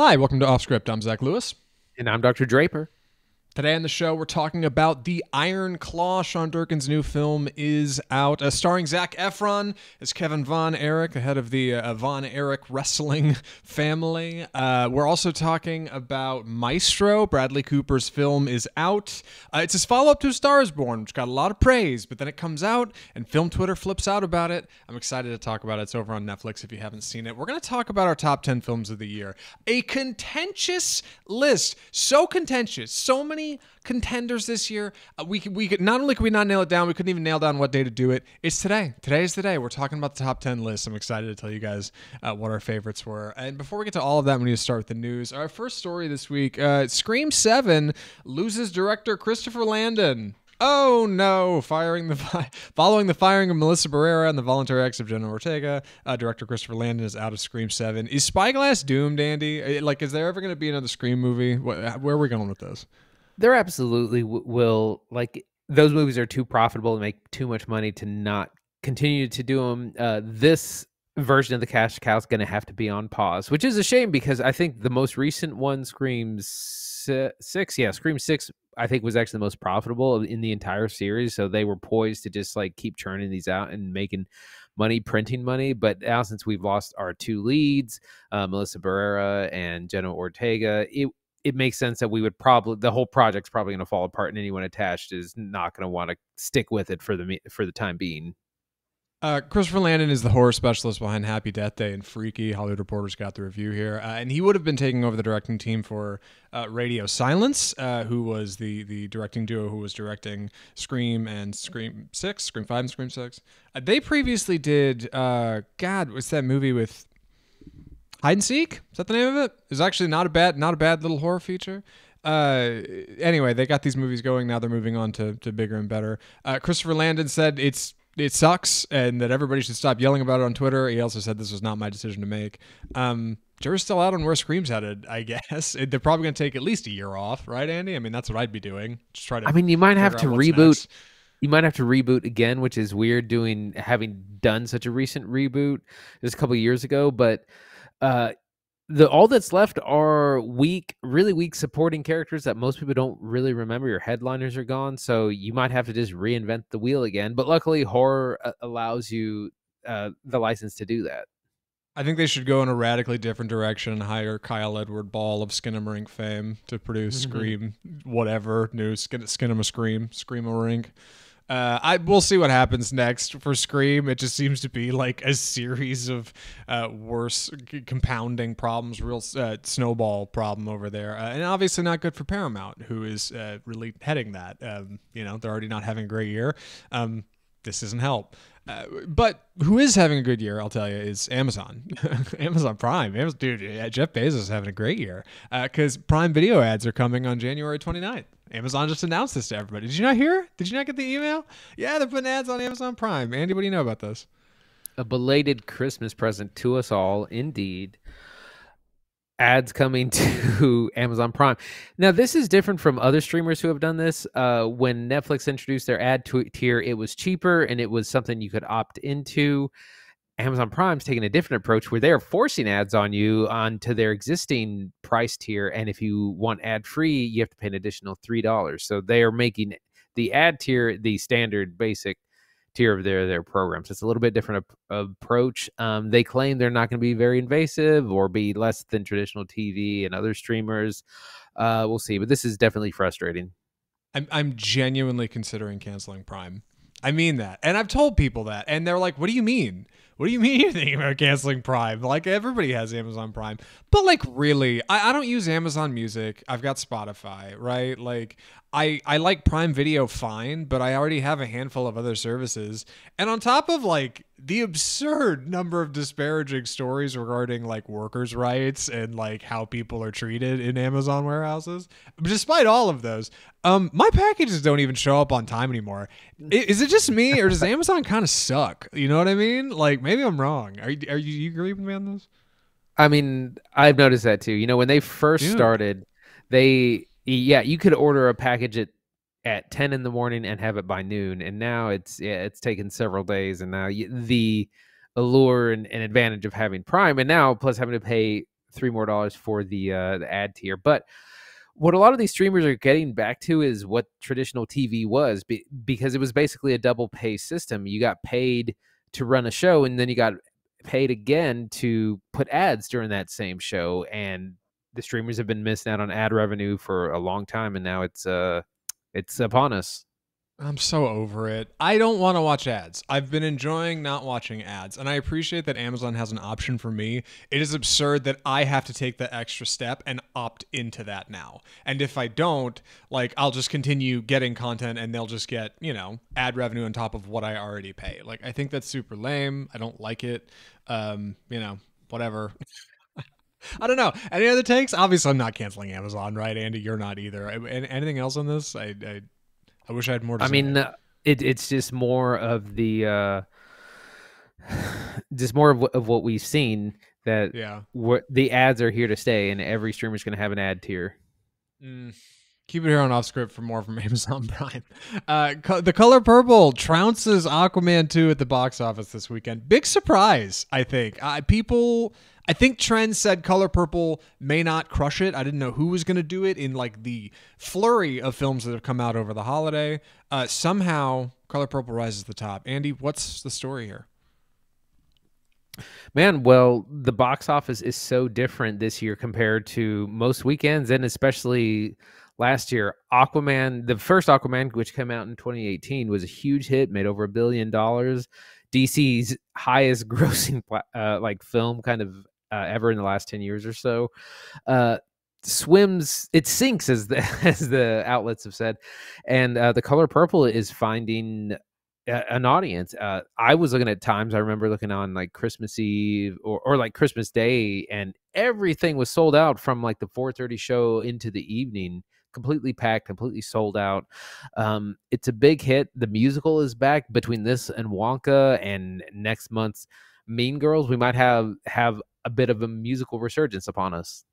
Hi, welcome to Offscript. I'm Zach Lewis. And I'm Dr. Draper. Today on the show, we're talking about The Iron Claw. Sean Durkin's new film is out, uh, starring Zac Efron as Kevin Von Erich, the head of the uh, Von Erich wrestling family. Uh, we're also talking about Maestro. Bradley Cooper's film is out. Uh, it's his follow up to Star is Born, which got a lot of praise, but then it comes out and film Twitter flips out about it. I'm excited to talk about it. It's over on Netflix if you haven't seen it. We're going to talk about our top 10 films of the year. A contentious list. So contentious. So many contenders this year. Uh, we could, we could not only could we not nail it down, we couldn't even nail down what day to do it. It's today. Today is the day. We're talking about the top ten list. I'm excited to tell you guys uh, what our favorites were. And before we get to all of that, we need to start with the news. Our first story this week: uh, Scream Seven loses director Christopher Landon. Oh no! Firing the following the firing of Melissa Barrera and the voluntary exit of Jenna Ortega, uh, director Christopher Landon is out of Scream Seven. Is Spyglass doomed, Andy? Uh, like, is there ever going to be another Scream movie? What, where are we going with this? There absolutely w- will. Like those movies are too profitable to make too much money to not continue to do them. Uh, this version of the cash cow is going to have to be on pause, which is a shame because I think the most recent one, Screams Six, yeah, Scream Six, I think was actually the most profitable in the entire series. So they were poised to just like keep churning these out and making money, printing money. But now since we've lost our two leads, uh, Melissa Barrera and Jenna Ortega, it it makes sense that we would probably the whole project's probably going to fall apart and anyone attached is not going to want to stick with it for the for the time being. Uh, Christopher Landon is the horror specialist behind Happy Death Day and Freaky. Hollywood Reporter's got the review here, uh, and he would have been taking over the directing team for uh, Radio Silence, uh, who was the the directing duo who was directing Scream and Scream Six, Scream Five and Scream Six. Uh, they previously did uh, God, what's that movie with Hide and Seek? Is that the name of it? It's actually not a bad, not a bad little horror feature. Uh, anyway, they got these movies going. Now they're moving on to, to bigger and better. Uh, Christopher Landon said it's it sucks and that everybody should stop yelling about it on Twitter. He also said this was not my decision to make. Um, jury's still out on where Scream's headed. I guess they're probably going to take at least a year off, right, Andy? I mean, that's what I'd be doing. Just try to. I mean, you might have to reboot. Next you might have to reboot again, which is weird doing having done such a recent reboot just a couple years ago. But uh, the all that's left are weak, really weak supporting characters that most people don't really remember. Your headliners are gone, so you might have to just reinvent the wheel again. But luckily, horror uh, allows you uh, the license to do that. I think they should go in a radically different direction and hire Kyle Edward Ball of Skinamarink fame to produce mm-hmm. Scream, whatever new Skin- Skinema Scream, Screamarink. Uh, I we'll see what happens next for Scream. It just seems to be like a series of uh, worse c- compounding problems, real uh, snowball problem over there, uh, and obviously not good for Paramount, who is uh, really heading that. Um, you know, they're already not having a great year. Um, this doesn't help. Uh, but who is having a good year, I'll tell you, is Amazon. Amazon Prime. Amazon, dude, Jeff Bezos is having a great year because Prime Video ads are coming on January 29th. Amazon just announced this to everybody. Did you not hear? Did you not get the email? Yeah, they're putting ads on Amazon Prime. Andy, what do you know about this? A belated Christmas present to us all, indeed. Ads coming to Amazon Prime. Now, this is different from other streamers who have done this. Uh, when Netflix introduced their ad tier, it was cheaper and it was something you could opt into. Amazon Prime's taking a different approach where they're forcing ads on you onto their existing price tier. And if you want ad free, you have to pay an additional $3. So they are making the ad tier the standard basic tier of their their programs. It's a little bit different ap- approach. Um, they claim they're not going to be very invasive or be less than traditional TV and other streamers. Uh, we'll see, but this is definitely frustrating. I'm I'm genuinely considering canceling Prime. I mean that, and I've told people that, and they're like, "What do you mean?" What do you mean you're thinking about canceling Prime? Like everybody has Amazon Prime. But like really, I, I don't use Amazon Music. I've got Spotify, right? Like I, I like Prime Video fine, but I already have a handful of other services. And on top of like the absurd number of disparaging stories regarding like workers' rights and like how people are treated in Amazon warehouses, despite all of those, um, my packages don't even show up on time anymore. Is it just me or does Amazon kind of suck? You know what I mean? Like maybe I'm wrong. Are you, are you, you agree with me on this? I mean, I've noticed that too. You know, when they first Dude. started, they yeah, you could order a package at at 10 in the morning and have it by noon and now it's yeah, it's taken several days and now the allure and, and, advantage of having prime and now plus having to pay three more dollars for the uh, the ad tier. But what a lot of these streamers are getting back to is what traditional TV was, be, because it was basically a double pay system. You got paid to run a show, and then you got paid again to put ads during that same show. And the streamers have been missing out on ad revenue for a long time, and now it's uh it's upon us. I'm so over it. I don't want to watch ads. I've been enjoying not watching ads, and I appreciate that Amazon has an option for me. It is absurd that I have to take the extra step and opt into that now. And if I don't, like, I'll just continue getting content and they'll just get, you know, ad revenue on top of what I already pay. Like, I think that's super lame. I don't like it. Um, you know, whatever. I don't know. Any other takes? Obviously, I'm not canceling Amazon, right, Andy? You're not either. And Anything else on this? I, I I wish I had more. I mean, uh, it, it's just more of the, uh, just more of, of what we've seen that yeah, the ads are here to stay, and every streamer is going to have an ad tier. Mm. Keep it here on off script for more from Amazon Prime. Uh, co- the color purple trounces Aquaman 2 at the box office this weekend. Big surprise, I think. Uh, people I think Trend said Color Purple may not crush it. I didn't know who was going to do it in like the flurry of films that have come out over the holiday. Uh, somehow, Color Purple rises to the top. Andy, what's the story here? Man, well, the box office is so different this year compared to most weekends, and especially last year. Aquaman, the first Aquaman, which came out in 2018, was a huge hit, made over a billion dollars. DC's highest grossing uh, like film kind of uh, ever in the last 10 years or so. Uh, swims it sinks as the as the outlets have said and uh, the color purple is finding an audience uh, i was looking at times i remember looking on like christmas eve or, or like christmas day and everything was sold out from like the 4.30 show into the evening completely packed completely sold out um, it's a big hit the musical is back between this and wonka and next month's mean girls we might have have a bit of a musical resurgence upon us.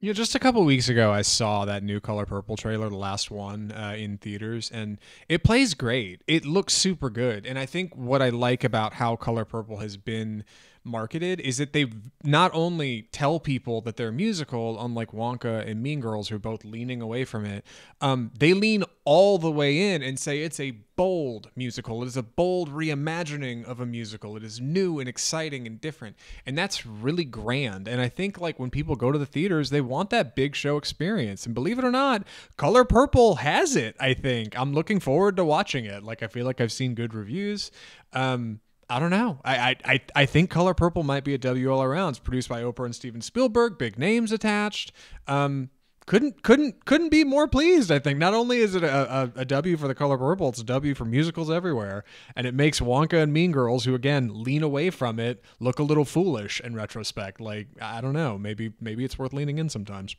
Yeah, just a couple weeks ago, I saw that new Color Purple trailer, the last one uh, in theaters, and it plays great. It looks super good. And I think what I like about how Color Purple has been marketed is that they not only tell people that they're musical, unlike Wonka and Mean Girls, who are both leaning away from it, um, they lean all the way in and say it's a bold musical. It is a bold reimagining of a musical. It is new and exciting and different. And that's really grand. And I think like when people go to the theaters, they want that big show experience. And believe it or not, Color Purple has it, I think. I'm looking forward to watching it. Like I feel like I've seen good reviews. Um, I don't know. I, I I think Color Purple might be a W all around. It's produced by Oprah and Steven Spielberg. Big names attached. Um, couldn't couldn't couldn't be more pleased. I think not only is it a, a, a W for the Color Purple, it's a W for musicals everywhere, and it makes Wonka and Mean Girls, who again lean away from it, look a little foolish in retrospect. Like I don't know. Maybe maybe it's worth leaning in sometimes.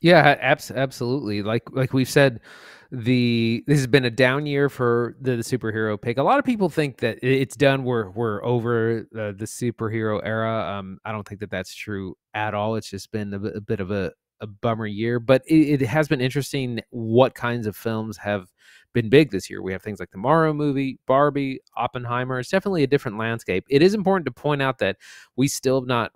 Yeah, abs- absolutely. Like like we've said the this has been a down year for the, the, superhero pick. A lot of people think that it's done. We're we're over the, superhero era. Um, I don't think that that's true at all. It's just been a, a bit of a, a bummer year, but it, it, has been interesting what kinds of films have been big this year. We have things like the Mario movie, Barbie, Oppenheimer. It's definitely a different landscape. It is important to point out that we still have not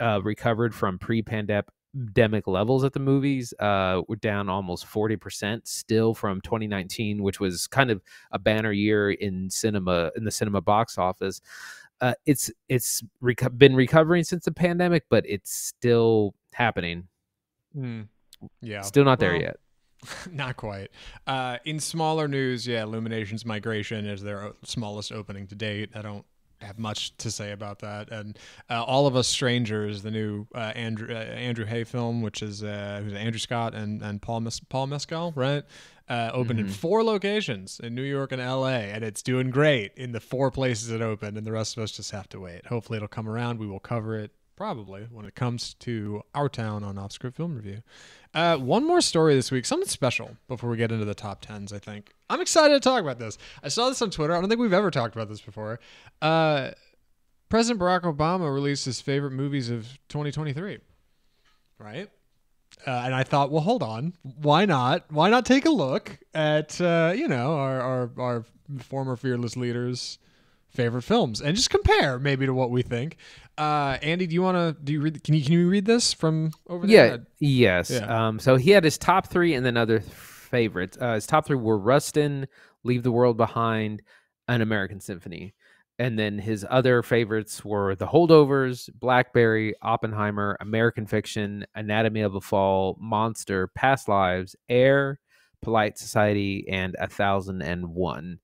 uh, recovered from pre-pandemic pandemic levels at the movies. Uh, we're down almost 40% still from 2019, which was kind of a banner year in cinema in the cinema box office. Uh, it's it's reco- been recovering since the pandemic, but it's still happening. Mm. Yeah, still not there well, yet. Not quite. Uh, in smaller news, yeah, Illumination's migration is their smallest opening to date. I don't have much to say about that. And uh, All of Us Strangers, the new uh, Andrew uh, Andrew Haigh film, which is uh, who's Andrew Scott and and Paul Mes- Paul Mescal, right? Uh, opened mm-hmm. in four locations in New York and L.A. and it's doing great in the four places it opened. And the rest of us just have to wait. Hopefully, it'll come around. We will cover it probably when it comes to our town on Off Script Film Review. Uh, one more story this week, something special before we get into the top tens. I think I'm excited to talk about this. I saw this on Twitter. I don't think we've ever talked about this before. Uh, President Barack Obama released his favorite movies of 2023. Right. Uh, and I thought, well, hold on, why not? Why not take a look at uh, you know our, our our former fearless leaders' favorite films and just compare maybe to what we think. Uh, Andy, do you want to do you read? Can you can you read this from over Yeah. there? Yes. Yeah. Um. So he had his top three and then other favorites. Uh, his top three were Rustin, Leave the World Behind, An American Symphony. And then his other favorites were The Holdovers, Blackberry, Oppenheimer, American Fiction, Anatomy of a Fall, Monster, Past Lives, Air, Polite Society, and A Thousand and One.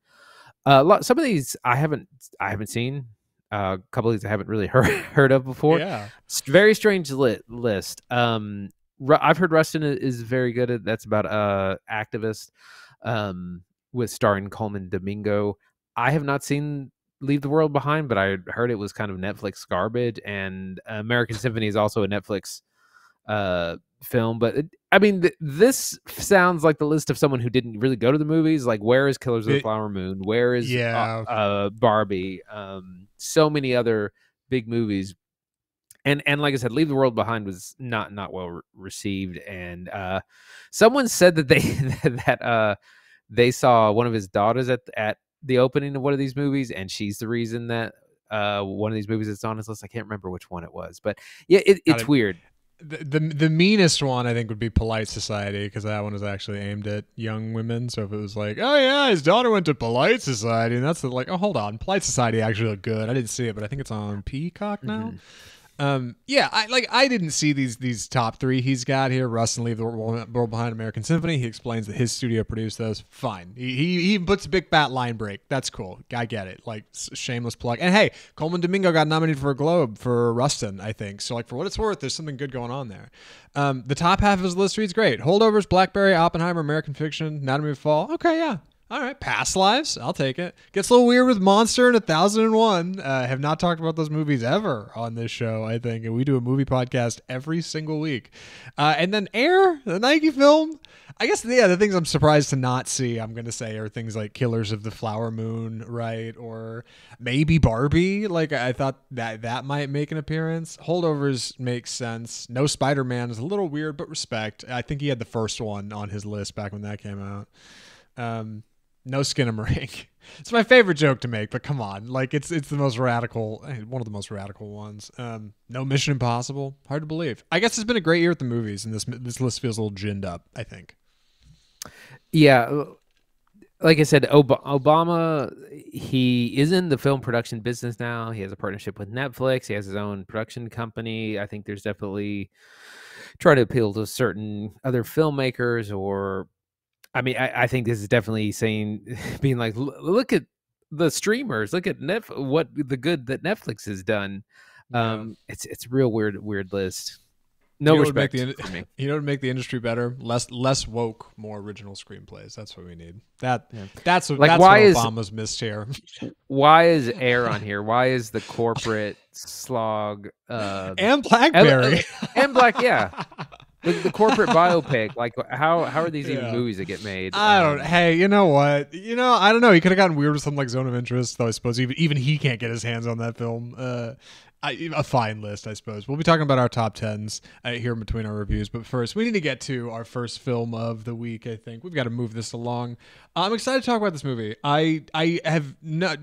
Uh, some of these I haven't I haven't seen. Uh, a couple of these I haven't really heard heard of before. Yeah. It's very strange lit list. Um, Ru- I've heard Rustin is very good at. That's about a activist, um, with starring Colman Domingo. I have not seen Leave the World Behind, but I heard it was kind of Netflix garbage. And American Symphony is also a Netflix uh film but it, i mean th- this sounds like the list of someone who didn't really go to the movies like where is killers of the flower moon? Where is uh, Yeah. uh barbie? Um so many other big movies. And and like i said leave the world behind was not not well re- received and uh someone said that they that uh they saw one of his daughters at at the opening of one of these movies and she's the reason that uh one of these movies that's on his list. I can't remember which one it was but yeah it, it's it. weird The, the meanest one I think would be Polite Society because that one is actually aimed at young women. So if it was like, oh yeah, his daughter went to Polite Society, and that's the, like, oh hold on, Polite Society actually looked good. I didn't see it, but I think it's on Peacock now. Mhm. Um, yeah, I like I didn't see these these top three he's got here. Rustin Leave the World Behind American Symphony. He explains that his studio produced those. Fine. He, he, puts a big fat line break. That's cool. I get it. Like shameless plug. And hey, Colman Domingo got nominated for a Globe for Rustin, I think. So like for what it's worth, there's something good going on there. Um, the top half of his list reads great. Holdovers, Blackberry, Oppenheimer, American Fiction, Anatomy of Fall. Okay, yeah. All right, past lives, I'll take it. Gets a little weird with Monster and A Thousand and One. Uh, have not talked about those movies ever on this show, I think, and we do a movie podcast every single week. Uh, and then Air, the Nike film. I guess yeah, the things I'm surprised to not see, I'm gonna say, are things like Killers of the Flower Moon, right, or maybe Barbie. Like I thought that that might make an appearance. Holdovers makes sense. No Spider Man is a little weird, but respect. I think he had the first one on his list back when that came out. Um, no Skinamarink. It's my favorite joke to make, but come on, like it's it's the most radical, eh, one of the most radical ones. Um, no Mission Impossible. Hard to believe. I guess it's been a great year at the movies, and this this list feels a little ginned up. I think. Yeah, like I said, Ob- Obama he is in the film production business now. He has a partnership with Netflix. He has his own production company. I think there's definitely try to appeal to certain other filmmakers or I mean, I, I think this is definitely saying, being like, look at the streamers, look at Netf- what the good that Netflix has done. Um, it's it's a real weird weird list. No You know what would make respect the for me. You know to make the industry better? Less less woke, more original screenplays. That's what we need. That Yeah. that's Like, that's why what is- Obama's missed here. Why is Air on here? Why is the corporate slog uh, and BlackBerry. and Black? Yeah, the, the corporate biopic. Like, how how are these Yeah. even movies that get made? I don't. Um, Hey, you know what? You know, I don't know. He could have gotten weird with something like Zone of Interest, though. I suppose even even he can't get his hands on that film. Uh, I, a fine list, I suppose. We'll be talking about our top tens uh, here in between our reviews, but first we need to get to our first film of the week. I think we've got to move this along. I'm excited to talk about this movie. I I have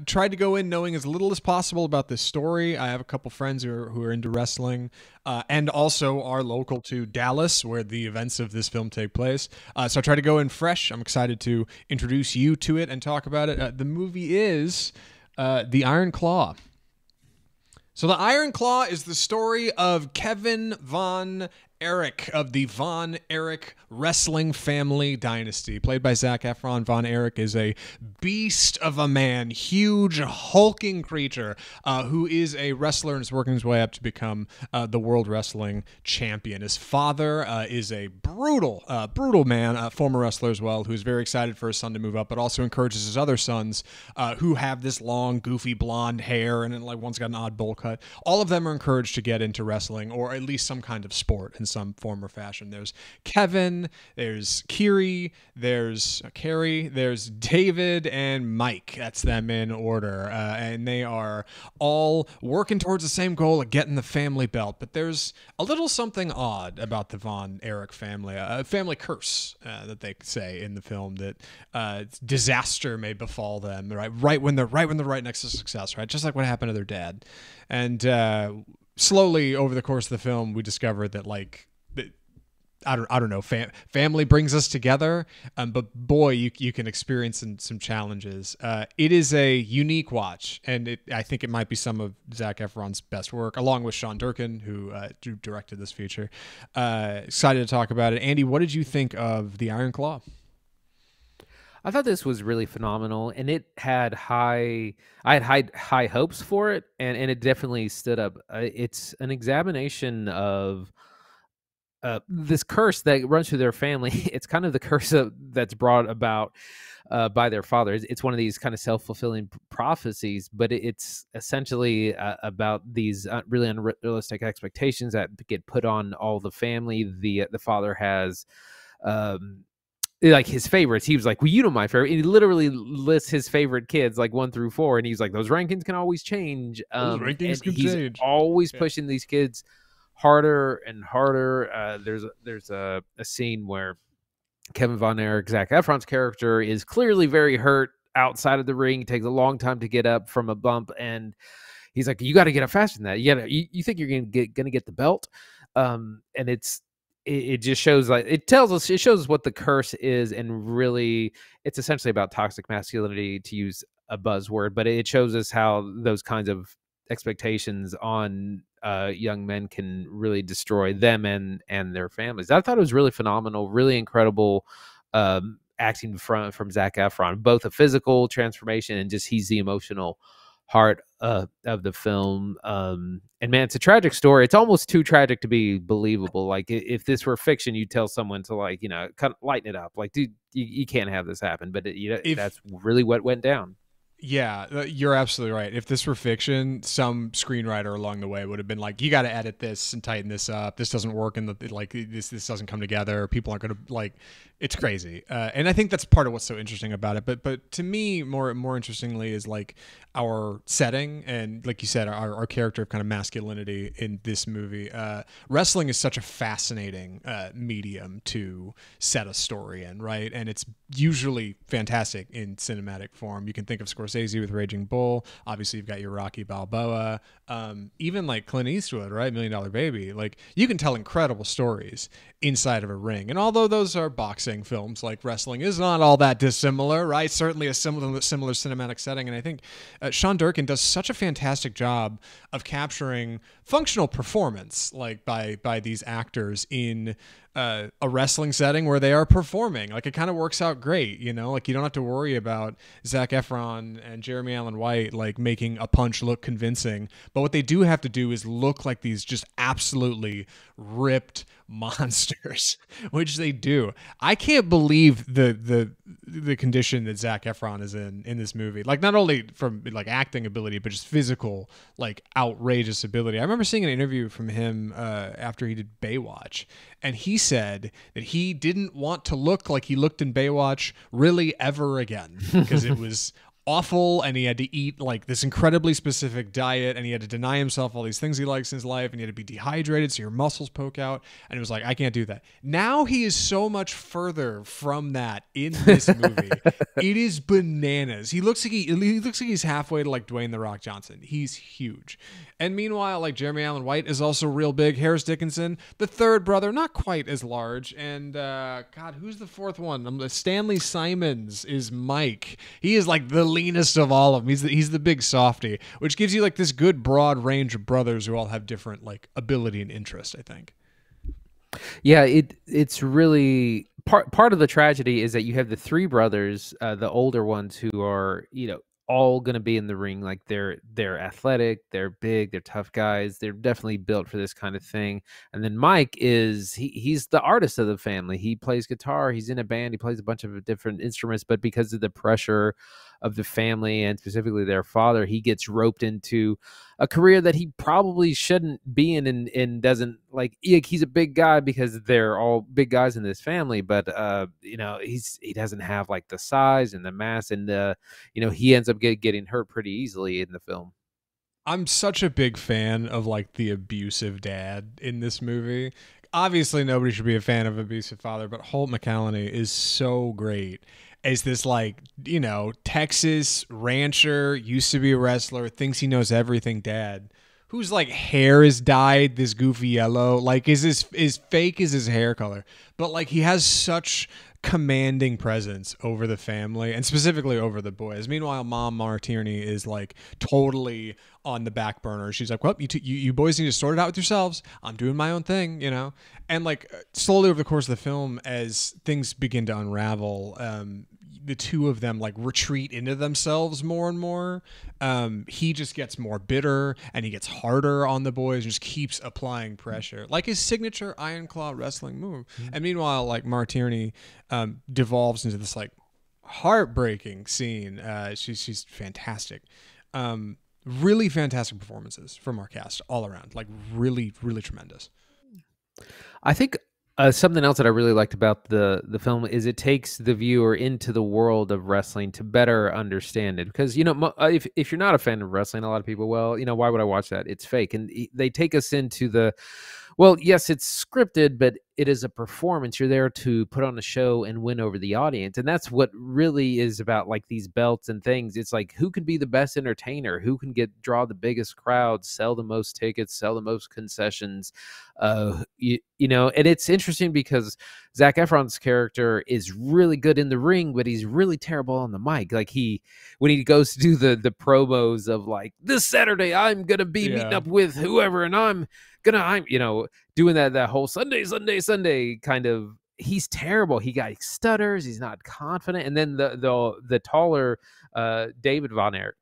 tried to go in knowing as little as possible about this story. I have a couple friends who are who are into wrestling, uh, and also are local to Dallas, where the events of this film take place. Uh, so I try to go in fresh. I'm excited to introduce you to it and talk about it. Uh, the movie is uh, The Iron Claw. So the Iron Claw is the story of Kevin Von Erich of the Von Erich wrestling family dynasty, played by Zac Efron. Von Erich is a beast of a man, huge, hulking creature uh, who is a wrestler and is working his way up to become uh, the world wrestling champion. His father uh, is a brutal, uh, brutal man, former wrestler as well, who's very excited for his son to move up, but also encourages his other sons uh, who have this long, goofy blonde hair, and like one's got an odd bowl cut. All of them are encouraged to get into wrestling or at least some kind of sport in some form or fashion. There's Kevin, there's Kiri, there's Carrie, there's David, and Mike. That's them in order. Uh, and they are all working towards the same goal of getting the family belt. But there's a little something odd about the Von Erich family, a family curse uh, that they say in the film that uh, disaster may befall them right right when they're right when they're right next to success, right? Just like what happened to their dad. And uh, slowly over the course of the film, we discovered that like I don't, I don't know. Fam- family brings us together, um, but boy, you you can experience some, some challenges. Uh, it is a unique watch, and it, I think it might be some of Zac Efron's best work, along with Sean Durkin, who uh, directed this feature. Uh, excited to talk about it. Andy, what did you think of the Iron Claw? I thought this was really phenomenal, and it had high. I had high high hopes for it, and and it definitely stood up. Uh, it's an examination of. Uh, this curse that runs through their family it's kind of the curse of, that's brought about uh, by their father it's, it's, one of these kind of self-fulfilling prophecies but it's essentially uh, about these uh, really unrealistic expectations that get put on all the family the the father has um, like his favorites. He was like, "Well, you know my favorite." And he literally lists his favorite kids like one through four, and he's like, "Those rankings can always change." Um, Those rankings can he's change. Always yeah. pushing these kids harder and harder. Uh, there's a, there's a, a scene where Kevin Von Erich, Zac Efron's character, is clearly very hurt outside of the ring. It takes a long time to get up from a bump, and he's like, "You got to get up faster than that. You got you, you think you're gonna get gonna get the belt?" Um, and it's it, it, just shows like it tells us it shows us what the curse is and really it's essentially about toxic masculinity to use a buzzword but it shows us how those kinds of expectations on uh, young men can really destroy them and and their families. I thought it was really phenomenal really incredible um, acting from from Zac Efron both a physical transformation and just he's the emotional heart uh, of the film. Um, and man, it's a tragic story. It's almost too tragic to be believable. Like if this were fiction, you'd tell someone to like you know cut lighten it up. Like dude, you, you can't have this happen. But it, you know if, that's really what went down. Yeah, uh, you're absolutely right. If this were fiction, some screenwriter along the way would have been like, "You got to edit this and tighten this up. This doesn't work, and like this this doesn't come together. People aren't going to like." It's crazy, uh, and I think that's part of what's so interesting about it. But but to me, more more interestingly is like our setting and like you said, our, our character of kind of masculinity in this movie. Uh, wrestling is such a fascinating uh, medium to set a story in, right? And it's usually fantastic in cinematic form. You can think of Scorsese with Raging Bull. Obviously, you've got your Rocky Balboa. Um, even like Clint Eastwood, right? Million Dollar Baby. Like you can tell incredible stories inside of a ring. And although those are boxing films, like wrestling is not all that dissimilar, right? Certainly a similar similar cinematic setting. And I think uh, Sean Durkin does such a fantastic job of capturing functional performance, like by by these actors in uh, a wrestling setting where they are performing. Like it kind of works out great, you know. Like you don't have to worry about Zac Efron and Jeremy Allen White like making a punch look convincing. But what they do have to do is look like these just absolutely ripped monsters, which they do. I can't believe the the the condition that Zac Efron is in in this movie. Like not only from like acting ability, but just physical like outrageous ability. I remember seeing an interview from him uh, after he did Baywatch, and he said that he didn't want to look like he looked in Baywatch really ever again because it was awful and he had to eat like this incredibly specific diet and he had to deny himself all these things he likes in his life and he had to be dehydrated so your muscles poke out and it was like I can't do that. Now he is so much further from that in this movie. it is bananas. He looks like he, he looks like he's halfway to like Dwayne the Rock Johnson. He's huge. And meanwhile, like Jeremy Allen White is also real big. Harris Dickinson, the third brother, not quite as large. And uh, God, who's the fourth one? Um, Stanley Simons is Mike. He is like the leanest of all of them. He's the, he's the big softy, which gives you like this good broad range of brothers who all have different like ability and interest. I think. Yeah, it it's really part part of the tragedy is that you have the three brothers, uh, the older ones who are you know all going to be in the ring like they're they're athletic they're big they're tough guys they're definitely built for this kind of thing and then mike is he, he's the artist of the family he plays guitar he's in a band he plays a bunch of different instruments but because of the pressure of the family and specifically their father, he gets roped into a career that he probably shouldn't be in and, and doesn't like he's a big guy because they're all big guys in this family but uh you know he's he doesn't have like the size and the mass and uh you know he ends up get, getting hurt pretty easily in the film I'm such a big fan of like the abusive dad in this movie. Obviously, nobody should be a fan of abusive father, but Holt McCallany is so great as this like you know Texas rancher, used to be a wrestler, thinks he knows everything. Dad, whose like hair is dyed this goofy yellow, like is his is fake is his hair color, but like he has such commanding presence over the family and specifically over the boys. Meanwhile, Mom Maura Tierney is like totally on the back burner. She's like, "Well, you, t- you you boys need to sort it out with yourselves. I'm doing my own thing, you know." And like slowly over the course of the film, as things begin to unravel, um, the two of them like retreat into themselves more and more. Um, he just gets more bitter and he gets harder on the boys and just keeps applying pressure, like his signature Iron Claw wrestling move. Mm-hmm. And meanwhile, like Maura Tierney um, devolves into this like heartbreaking scene. Uh, she's she's fantastic. Um, really fantastic performances from our cast all around. Like really, really tremendous. I think uh, something else that I really liked about the the film is it takes the viewer into the world of wrestling to better understand it. Because you know, uh, if if you're not a fan of wrestling, a lot of people, well, you know, why would I watch that? It's fake, and they take us into the well, yes, it's scripted, but it is a performance. You're there to put on a show and win over the audience. And that's what really is about like these belts and things. It's like who can be the best entertainer, who can get draw the biggest crowd, sell the most tickets, sell the most concessions. Uh you, you know, and it's interesting because Zac Efron's character is really good in the ring, but he's really terrible on the mic. Like he when he goes to do the the promos of like this Saturday I'm gonna be yeah. meeting up with whoever and I'm gonna I'm you know doing that that whole Sunday Sunday Sunday kind of he's terrible. He got stutters. He's not confident. And then the the the taller uh, David Von Erich,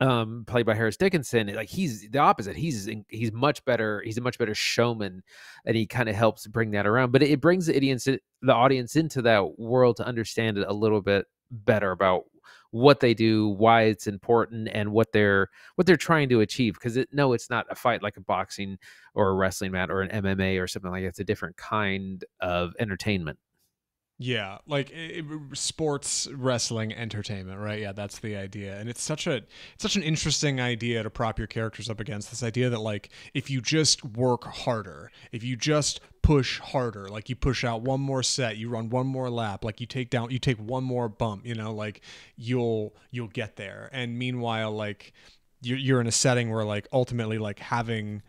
um, played by Harris Dickinson, like he's the opposite. He's he's much better. He's a much better showman, and he kind of helps bring that around. But it, it brings the audience the audience into that world to understand it a little bit better about what they do, why it's important, and what they're what they're trying to achieve. Because it, no, it's not a fight like a boxing or a wrestling mat or an MMA or something like that. It's a different kind of entertainment. Yeah, like eh, eh, it, sports wrestling entertainment, right? Yeah, that's the idea, and it's such a it's such an interesting idea to prop your characters up against. This idea that like if you just work harder, if you just push harder, like you push out one more set, you run one more lap, like you take down, you take one more bump, you know, like you'll you'll get there. And meanwhile, like you're you're in a setting where like ultimately like having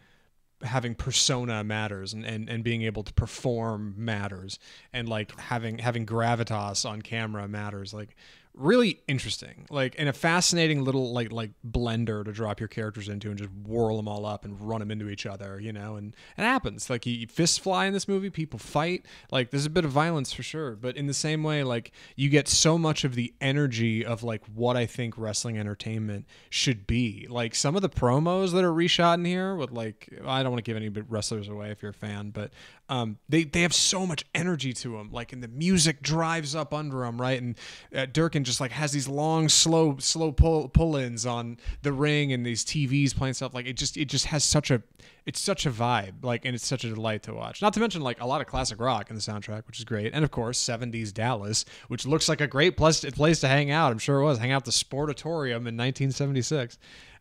having persona matters and, and, and being able to perform matters. And like having having gravitas on camera matters. Like really interesting like and a fascinating little like like blender to drop your characters into and just whirl them all up and run them into each other you know and it happens like you, fists fly in this movie people fight like there's a bit of violence for sure but in the same way like you get so much of the energy of like what i think wrestling entertainment should be like some of the promos that are reshot in here with like i don't want to give any wrestlers away if you're a fan but um, they they have so much energy to them. Like, and the music drives up under them, right? And uh, Durkin just like has these long, slow, slow pull pull ins on the ring and these TVs playing stuff. Like, it just it just has such a it's such a vibe. Like, and it's such a delight to watch. Not to mention like a lot of classic rock in the soundtrack, which is great, and of course 70s Dallas, which looks like a great place place to hang out. I'm sure it was hang out the Sportatorium in 1976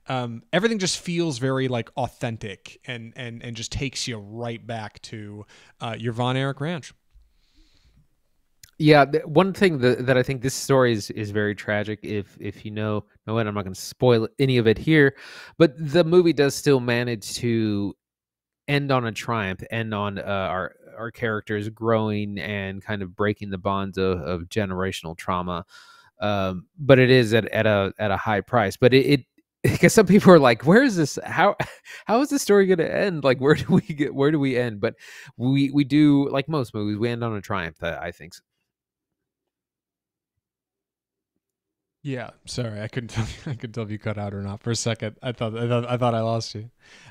um, everything just feels very like authentic and and and just takes you right back to uh, your Von Erich Ranch. Yeah, one thing that, that I think this story is is very tragic. If if you know, no, I'm not going to spoil any of it here, but the movie does still manage to end on a triumph, end on uh, our our characters growing and kind of breaking the bonds of, of generational trauma. Um, but it is at, at a at a high price. But it, it because some people are like where is this how how is this story going to end like where do we get where do we end but we we do like most movies we end on a triumph i think yeah sorry i couldn't tell You, i couldn't tell if you cut out or not for a second i thought i thought i, thought I lost you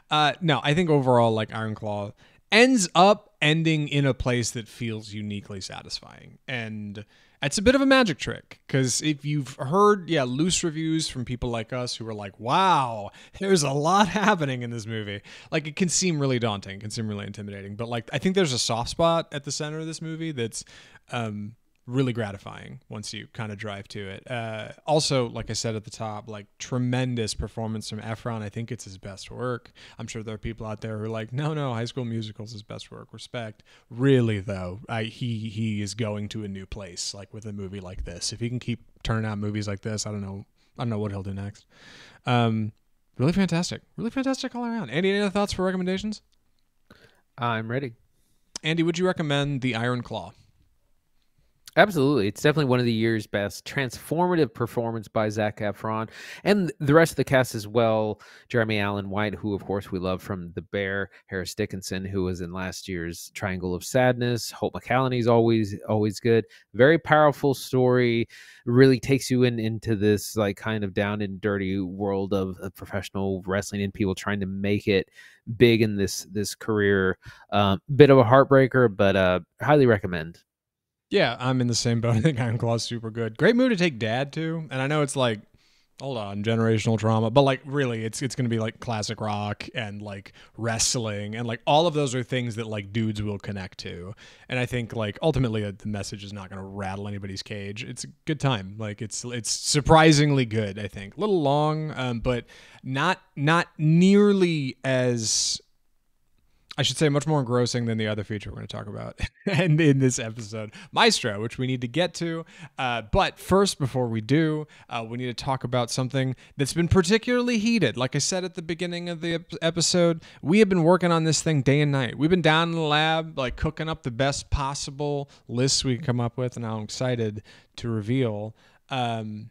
uh no i think overall like iron claw ends up ending in a place that feels uniquely satisfying. And it's a bit of a magic trick because if you've heard, yeah, loose reviews from people like us who are like, wow, there's a lot happening in this movie. Like, it can seem really daunting, can seem really intimidating. But, like, I think there's a soft spot at the center of this movie that's, um, really gratifying once you kind of drive to it. Uh, also, like I said at the top, like tremendous performance from Efron. I think it's his best work. I'm sure there are people out there who are like, no, no, High School Musical's his best work. Respect. Really though, I, he he is going to a new place like with a movie like this. If he can keep turning out movies like this, I don't know. I don't know what he'll do next. Um, really fantastic. Really fantastic all around. Andy, any other thoughts for recommendations? I'm ready. Andy, would you recommend The Iron Claw? Absolutely. It's definitely one of the year's best transformative performance by Zac Efron and the rest of the cast as well. Jeremy Allen White, who of course we love from The Bear, Harris Dickinson, who was in last year's Triangle of Sadness, Hope Holt is always always good. Very powerful story. Really takes you in into this like kind of down and dirty world of, of professional wrestling and people trying to make it big in this this career. Um, bit of a heartbreaker, but uh highly recommend. Yeah, I'm in the same boat. I think Iron Claw's super good. Great movie to take dad to. And I know it's like, hold on, generational trauma, but like really, it's it's gonna be like classic rock and like wrestling and like all of those are things that like dudes will connect to. And I think like ultimately uh, the message is not gonna rattle anybody's cage. It's a good time. Like it's it's surprisingly good. I think a little long, um, but not not nearly as I should say, much more engrossing than the other feature we're going to talk about and in this episode, Maestro, which we need to get to. Uh, but first, before we do, uh, we need to talk about something that's been particularly heated. Like I said at the beginning of the episode, we have been working on this thing day and night. We've been down in the lab, like cooking up the best possible lists we can come up with, and I'm excited to reveal. Um,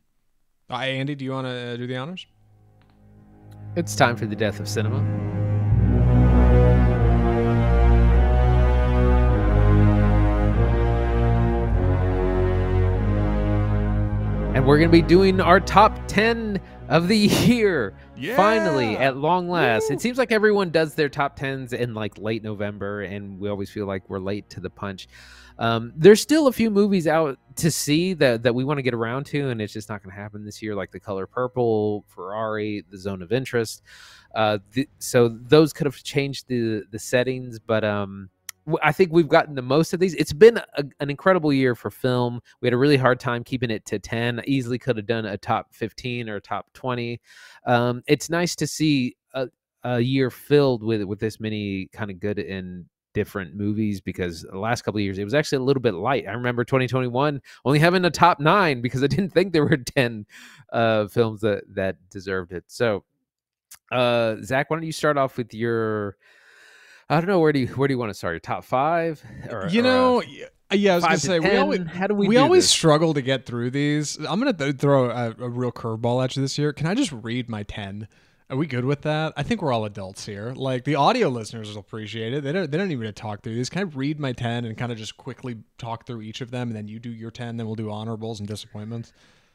Andy, do you want to do the honors? It's time for the death of cinema. And we're going to be doing our top 10 of the year. Yeah. Finally, at long last. Woo. It seems like everyone does their top 10s in like late November, and we always feel like we're late to the punch. Um, there's still a few movies out to see that, that we want to get around to, and it's just not going to happen this year, like The Color Purple, Ferrari, The Zone of Interest. Uh, th- so those could have changed the the settings, but um, I think we've gotten the most of these. It's been a, an incredible year for film. We had a really hard time keeping it to 10. Easily could have done a top 15 or top 20. Um, it's nice to see a, a year filled with with this many kind of good and different movies because the last couple of years it was actually a little bit light. I remember 2021 only having a top nine because I didn't think there were 10 uh, films that that deserved it. So, uh, Zach, why don't you start off with your I don't know where do you where do you want to start? Your top five? Or, you know, uh, yeah, I was gonna say 10? we always how do we we always this? struggle to get through these. I'm gonna th- throw a, a real curveball at you this year. Can I just read my ten? Are we good with that? I think we're all adults here. Like the audio listeners will appreciate it. They don't. They don't even talk through these. Can I read my ten and kind of just quickly talk through each of them, and then you do your ten, then we'll do honorables and disappointments.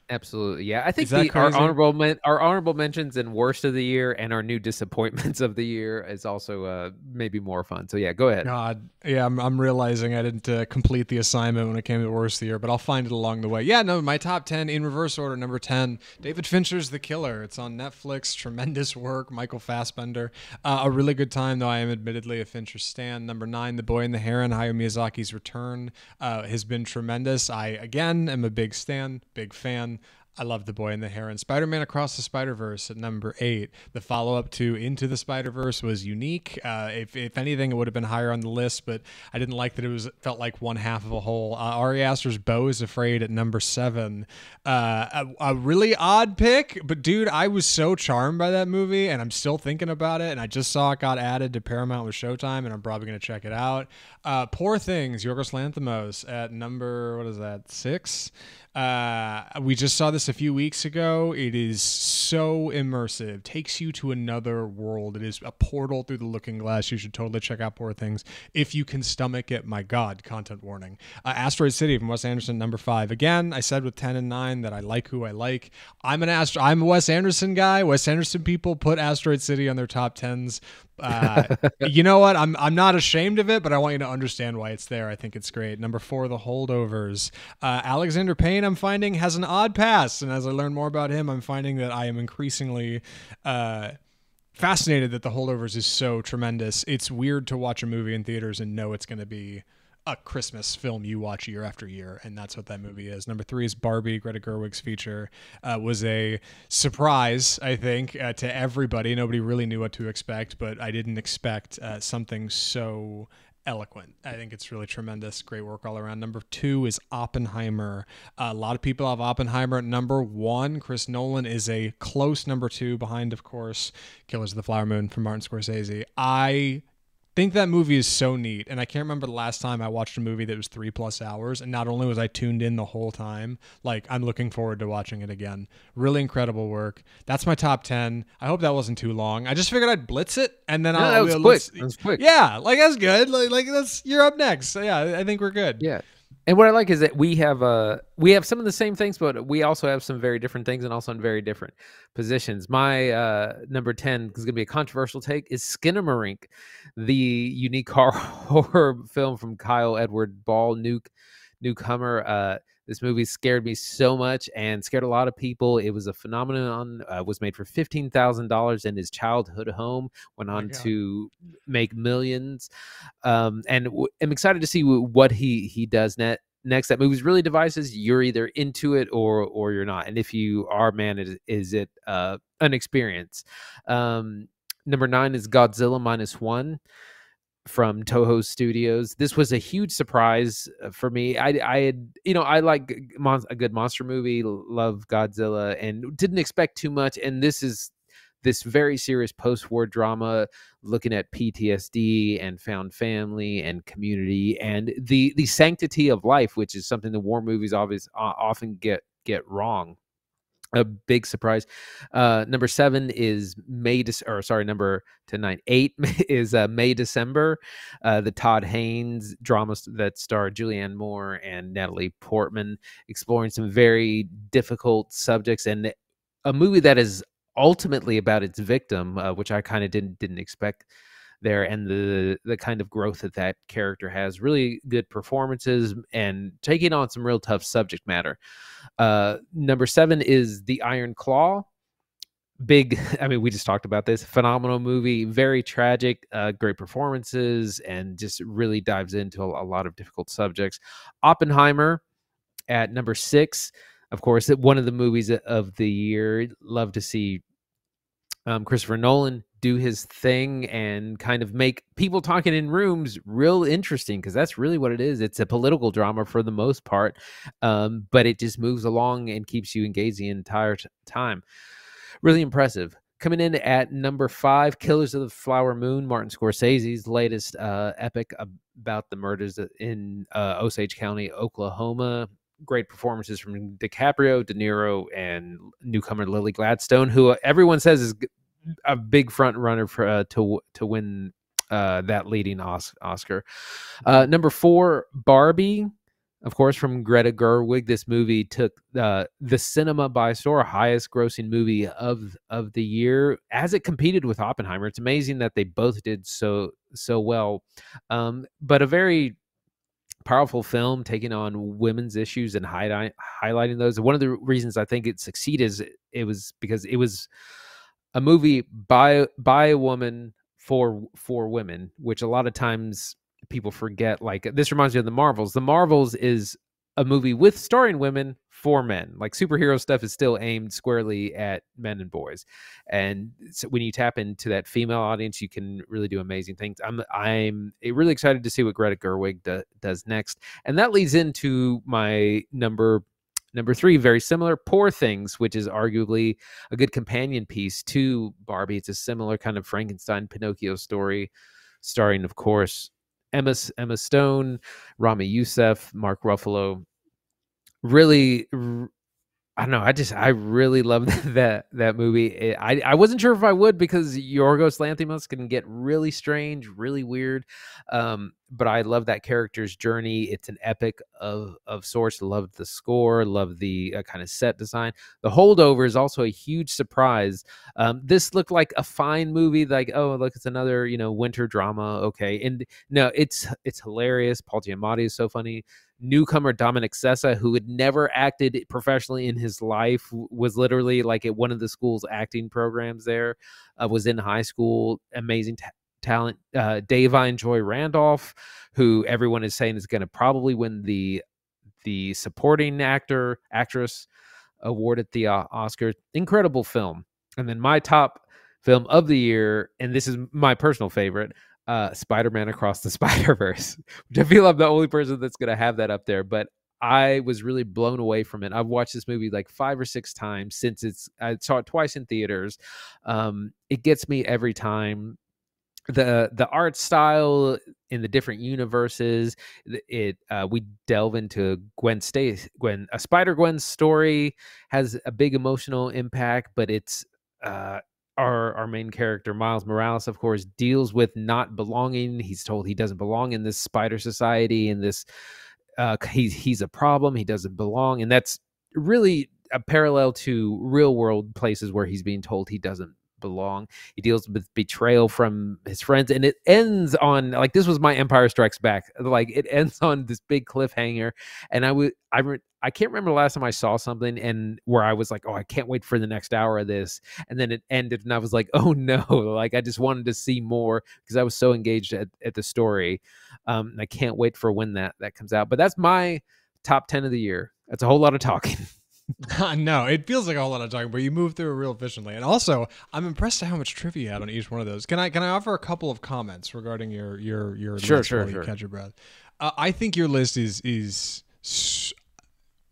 Absolutely, yeah. I think the, our honorable men, our honorable mentions and worst of the year and our new disappointments of the year is also uh, maybe more fun. So yeah, go ahead. God, yeah, I'm, I'm realizing I didn't uh, complete the assignment when it came to worst of the year, but I'll find it along the way. Yeah, no, my top ten in reverse order. Number ten, David Fincher's The Killer. It's on Netflix. Tremendous work. Michael Fassbender. Uh, a really good time, though. I am admittedly a Fincher stan. Number nine, The Boy and the Heron. Hayao Miyazaki's return uh, has been tremendous. I again am a big stan, big fan. I love The Boy and the Heron. Spider Man Across the Spider Verse at number eight. The follow up to Into the Spider Verse was unique. Uh, if, if anything, it would have been higher on the list, but I didn't like that it was felt like one half of a whole. Uh, Ari Aster's Beau is Afraid at number seven. Uh, a, a, really odd pick, but dude, I was so charmed by that movie, and I'm still thinking about it. And I just saw it got added to Paramount with Showtime, and I'm probably going to check it out. Uh, Poor Things, Yorgos Lanthimos at number, what is that, six? Uh, we just saw this a few weeks ago. It is so immersive, takes you to another world. It is a portal through the looking glass. You should totally check out Poor Things if you can stomach it. My God, content warning. Uh, Asteroid City from Wes Anderson, number five. Again, I said with 10 and 9 that I like who I like. I'm an Astro, I'm a Wes Anderson guy. Wes Anderson people put Asteroid City on their top 10s Uh, you know what? I'm I'm not ashamed of it, but I want you to understand why it's there. I think it's great. Number four, the holdovers. Uh, Alexander Payne, I'm finding has an odd past, and as I learn more about him, I'm finding that I am increasingly. Uh, fascinated that the holdovers is so tremendous. It's weird to watch a movie in theaters and know it's going to be a Christmas film you watch year after year, and that's what that movie is. Number three is Barbie. Greta Gerwig's feature uh, was a surprise, I think, uh, to everybody. Nobody really knew what to expect, but I didn't expect uh, something so eloquent. I think it's really tremendous. Great work all around. Number two is Oppenheimer. a lot of people have Oppenheimer at number one. Chris Nolan is a close number two behind, of course, Killers of the Flower Moon from Martin Scorsese. I think that movie is so neat. And I can't remember the last time I watched a movie that was three plus hours. And not only was I tuned in the whole time, like I'm looking forward to watching it again. Really incredible work. That's my top 10. I hope that wasn't too long. I just figured I'd blitz it and then No, I'll. that was quick. That was quick. Yeah, like that's good. Like, like that's you're up next. So yeah, I think we're good. Yeah. And what I like is that we have uh we have some of the same things, but we also have some very different things and also in very different positions. My uh number 10 is gonna be a controversial take is Skinamarink, the unique horror film from Kyle Edward Ball, nuke newcomer. Uh this movie scared me so much and scared a lot of people. It was a phenomenon. Uh, was made for fifteen thousand dollars in his childhood home. Went on God. to make millions um, and w- I'm excited to see w- what he he does net next. That movie's really devices. You're either into it or or you're not. And if you are, man, is, is it uh, an experience? Um, number nine is Godzilla minus one from Toho Studios. This was a huge surprise uh, for me. I I had you know I like mon- a good monster movie, love Godzilla, and didn't expect too much. And this is this very serious post-war drama looking at PTSD and found family and community and the the sanctity of life, which is something the war movies obviously often get get wrong. A big surprise. Uh, number seven is May, Dec- or sorry, number to nine eight is uh, May December. Uh, the Todd Haynes drama that star Julianne Moore and Natalie Portman, exploring some very difficult subjects and a movie that is ultimately about its victim, uh, which I kind of didn't didn't expect there, and the the kind of growth that that character has. Really good performances and taking on some real tough subject matter. Uh, number seven is The Iron Claw. Big, I mean, we just talked about this. Phenomenal movie, very tragic, uh, great performances, and just really dives into a, a lot of difficult subjects. Oppenheimer at number six of course, one of the movies of the year. Love to see um, Christopher Nolan do his thing and kind of make people talking in rooms real interesting because that's really what it is. It's a political drama for the most part, um, but it just moves along and keeps you engaged the entire time. Really impressive. Coming in at number five, Killers of the Flower Moon, Martin Scorsese's latest uh, epic about the murders in uh, Osage County, Oklahoma great performances from DiCaprio, De Niro, and newcomer Lily Gladstone, who everyone says is a big front runner for uh, to to win uh, that leading Os- Oscar. Uh, number four, Barbie. Of course, from Greta Gerwig, this movie took uh, the cinema by store, highest grossing movie of of the year, as it competed with Oppenheimer. It's amazing that they both did so so well, um, but a very powerful film taking on women's issues and highlight, highlighting those. One of the reasons I think it succeeded is it was because it was a movie by by a woman for for women, which a lot of times people forget. Like this reminds me of the Marvels. The Marvels is a movie with starring women for men. Like superhero stuff is still aimed squarely at men and boys. And so when you tap into that female audience, you can really do amazing things. I'm I'm really excited to see what Greta Gerwig do, does next. And that leads into my number number 3 very similar Poor Things, which is arguably a good companion piece to Barbie. It's a similar kind of Frankenstein Pinocchio story starring of course Emma Emma Stone, Ramy Youssef, Mark Ruffalo. Really, I don't know. I just I really love that that movie. It- I I wasn't sure if I would because Yorgos Lanthimos can get really strange, really weird. Um, but I love that character's journey. It's an epic of of sorts. Love the score, love the uh, kind of set design. The holdover is also a huge surprise. Um, this looked like a fine movie, like oh look, it's another you know winter drama. Okay, and no, it's it's hilarious. Paul Giamatti is so funny. Newcomer Dominic Sessa, who had never acted professionally in his life, was literally like at one of the school's acting programs. There, uh, was in high school. Amazing t- talent. Uh, Da'Vine Joy Randolph, who everyone is saying is going to probably win the the supporting actor actress award at the uh, Oscars. Incredible film. And then my top film of the year, and this is my personal favorite, uh, Spider-Man Across the Spider-Verse. Which I feel I'm the only person that's going to have that up there, but I was really blown away from it. I've watched this movie like five or six times since it's. I saw it twice in theaters. Um, it gets me every time the the art style in the different universes it uh, we delve into gwen stacy gwen a spider gwen story has a big emotional impact but it's uh, our our main character miles morales of course deals with not belonging. He's told he doesn't belong in this spider society in this uh, he's he's a problem he doesn't belong and that's really a parallel to real world places where he's being told he doesn't belong. He deals with betrayal from his friends, and it ends on like this was my Empire Strikes Back. Like it ends on this big cliffhanger, and I would I re- I can't remember the last time I saw something and where I was like, oh, I can't wait for the next hour of this, and then it ended, and I was like, oh no, like I just wanted to see more because I was so engaged at, at the story. Um, and I can't wait for when that that comes out. But that's my top ten of the year. That's a whole lot of talking. no, it feels like a whole lot of talking, but you move through it real efficiently. And also, I'm impressed at how much trivia you had on each one of those. Can I can I offer a couple of comments regarding your your your sure list sure you sure catch your breath? Uh, I think your list is is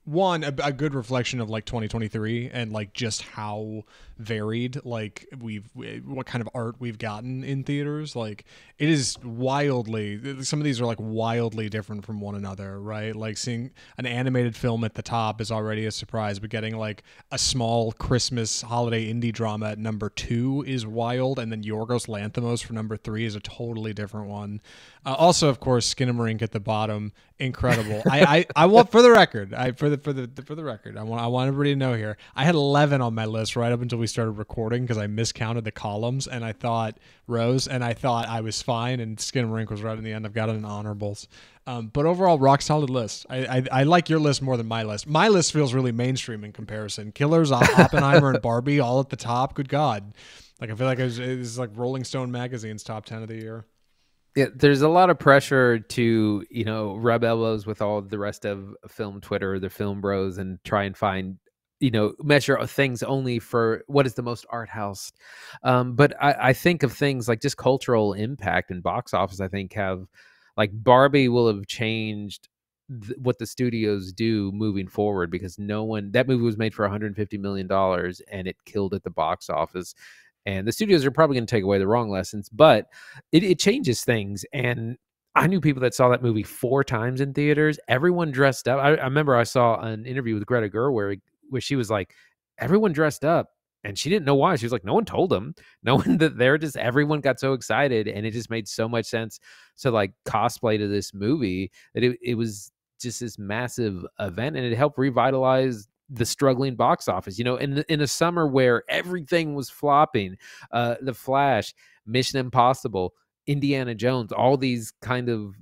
one a, a, good reflection of like 2023 and like just how varied like we've what kind of art we've gotten in theaters like it is wildly some of these are like wildly different from one another right? Like seeing an animated film at the top is already a surprise but getting like a small christmas holiday indie drama at number two is wild and then yorgos lanthimos for number three is a totally different one. Uh, also of course skinamarink at the bottom incredible. I, I i want for the record i for the for the for the record i want i want everybody to know here i had 11 on my list right up until we started recording because I miscounted the columns and I thought rows and I thought I was fine and Skinamarink was right in the end. I've got it in honorables. Um, but overall, rock solid list. I, I, I like your list more than my list. My list feels really mainstream in comparison. Killers, Oppenheimer, and Barbie all at the top. Good God, like I feel like it's, it's like Rolling Stone magazine's top ten of the year. Yeah, there's a lot of pressure to you know rub elbows with all the rest of film Twitter, the film bros, and try and find you know measure things only for what is the most art house um, but I, I, think of things like just cultural impact and box office i think have like barbie will have changed th- what the studios do moving forward because no one that movie was made for 150 million dollars and it killed at the box office and the studios are probably going to take away the wrong lessons but it, it changes things and I knew people that saw that movie four times in theaters. Everyone dressed up. I, I remember I saw an interview with Greta Gerwig where she was like, everyone dressed up and she didn't know why. She was like, no one told them. No one that they're just everyone got so excited, and it just made so much sense to like cosplay to this movie that it, it was just this massive event, and it helped revitalize the struggling box office. You know, in in a summer where everything was flopping, uh, The Flash, Mission Impossible, Indiana Jones, all these kind of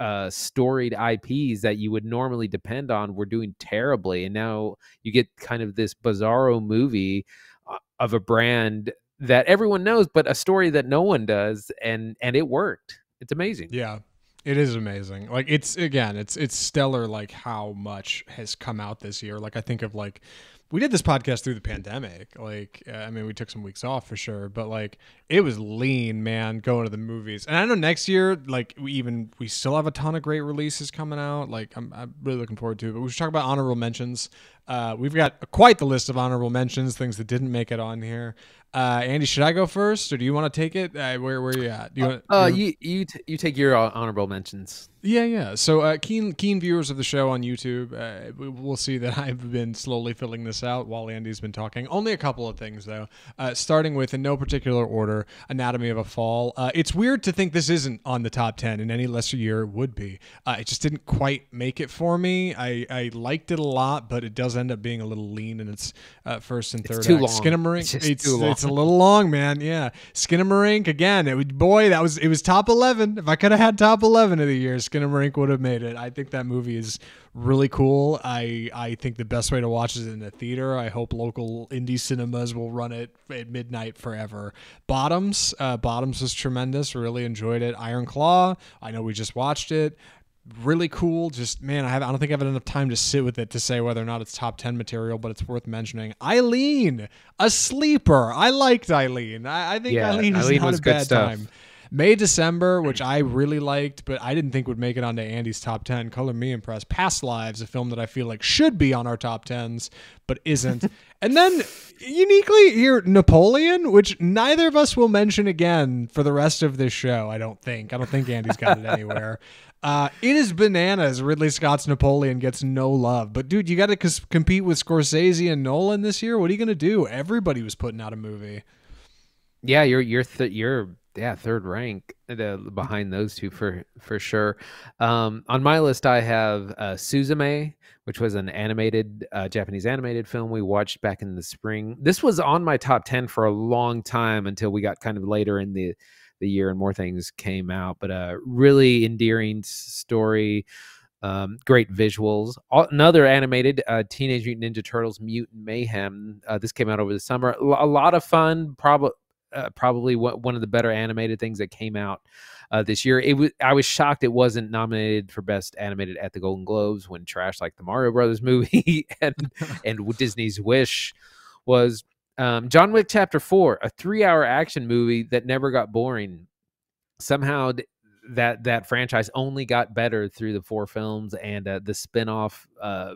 uh, storied IPs that you would normally depend on were doing terribly, and now you get kind of this bizarro movie uh, of a brand that everyone knows, but a story that no one does, and and it worked. It's amazing. Yeah, it is amazing. Like it's again, it's it's stellar. Like how much has come out this year. Like I think of like we did this podcast through the pandemic. Like, uh, I mean, we took some weeks off for sure, but like, it was lean, man, going to the movies. And I know next year, like, we even we still have a ton of great releases coming out. Like, I'm, I'm really looking forward to it. But we should talk about honorable mentions. Uh, we've got quite the list of honorable mentions, things that didn't make it on here. Uh, Andy, should I go first, or do you want to take it? Uh, where where are you at? Do you, want, uh, you you t- you take your honorable mentions. Yeah, yeah. So, uh, keen keen viewers of the show on YouTube, uh, will see that I've been slowly filling this out while Andy's been talking. Only a couple of things though. Uh, starting with, in no particular order, Anatomy of a Fall. Uh, it's weird to think this isn't on the top ten in any lesser year. It would be. Uh, it just didn't quite make it for me. I, I liked it a lot, but it does end up being a little lean in its uh, first and third. It's too act. long. Skinamarink. It's It's, it's a little long, man. Yeah, Skinamarink again. It would boy that was it was top eleven. If I could have had top eleven of the year, Skinamarink would have made it. I think that movie is really cool. I I think the best way to watch it is in a theater. I hope local indie cinemas will run it at midnight forever. Bottoms, uh, Bottoms was tremendous. Really enjoyed it. Iron Claw. I know we just watched it really cool. Just man, I have I don't think I've had enough time to sit with it to say whether or not it's top ten material, but it's worth mentioning. Eileen, a sleeper. I liked Eileen. I, I think Yeah, Eileen is Eileen not was a good bad stuff. time. May December, which I really liked, but I didn't think would make it onto Andy's top ten. Color me impressed. Past Lives, a film that I feel like should be on our top tens, but isn't. and then uniquely here, Napoleon, which neither of us will mention again for the rest of this show. I don't think. I don't think Andy's got it anywhere. Uh, it is bananas. Ridley Scott's Napoleon gets no love, but dude, you got to cos- compete with Scorsese and Nolan this year. What are you gonna do? Everybody was putting out a movie. Yeah, you're you're th- you're yeah third rank uh, behind those two for for sure. Um, on my list, I have uh, Suzume, which was an animated uh, Japanese animated film we watched back in the spring. This was on my top ten for a long time until we got kind of later in the the year and more things came out. But a really endearing story. Um, great visuals. All, another animated uh, Teenage Mutant Ninja Turtles: Mutant Mayhem. Uh, this came out over the summer. A lot of fun. Probably uh, probably one one of the better animated things that came out uh, this year. It was I was shocked it wasn't nominated for best animated at the Golden Globes when trash like the Mario Brothers movie and and Disney's Wish was. Um, John Wick Chapter Four, a three-hour action movie that never got boring. Somehow, that that franchise only got better through the four films, and uh, the spin-off uh,